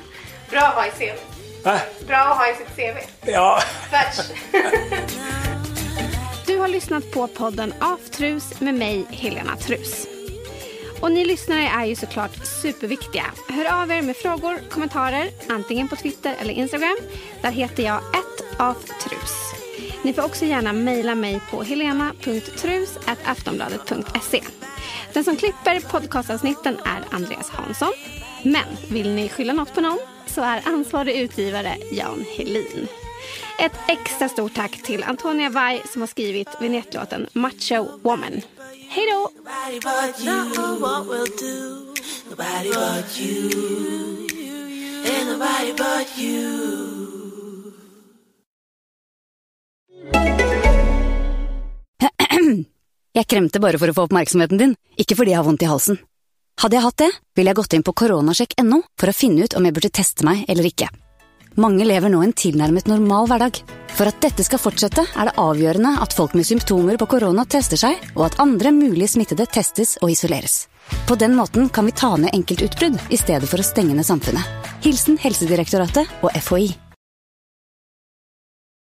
Bra att ha i CV. Va? Bra att ha i sitt CV. Ja. Du har lyssnat på podden Aftrus med mig, Helena Trus. Och ni lyssnare är ju såklart superviktiga. Hör av er med frågor, kommentarer, antingen på Twitter eller Instagram. Där heter jag aftrus. Ni får också gärna mejla mig på helena.trus.aftonbladet.se. Den som klipper podcastavsnitten är Andreas Hansson. Men vill ni skylla något på någon så är ansvarig utgivare Jan Helin. Ett extra stort tack till Antonia Vai som har skrivit vinjettlåten Macho Woman. Hej då! Jeg kremter bare for å få oppmerksomheten din, ikke fordi jeg har vondt i halsen. Hade jag hatt det, ville jag gått in på coronasjekk.no för att finna ut om jag borde testa mig eller inte. Många lever nu en tillnärmet normal vardag. För att detta ska fortsätta är det avgörande att folk med symptomer på corona testar sig och att andra möjliga smittade testas och isoleras. På den måten kan vi ta ner enkeltutbrudd i istället för att stänga ner samhället. Hilsen Helsedirektoratet och FHI.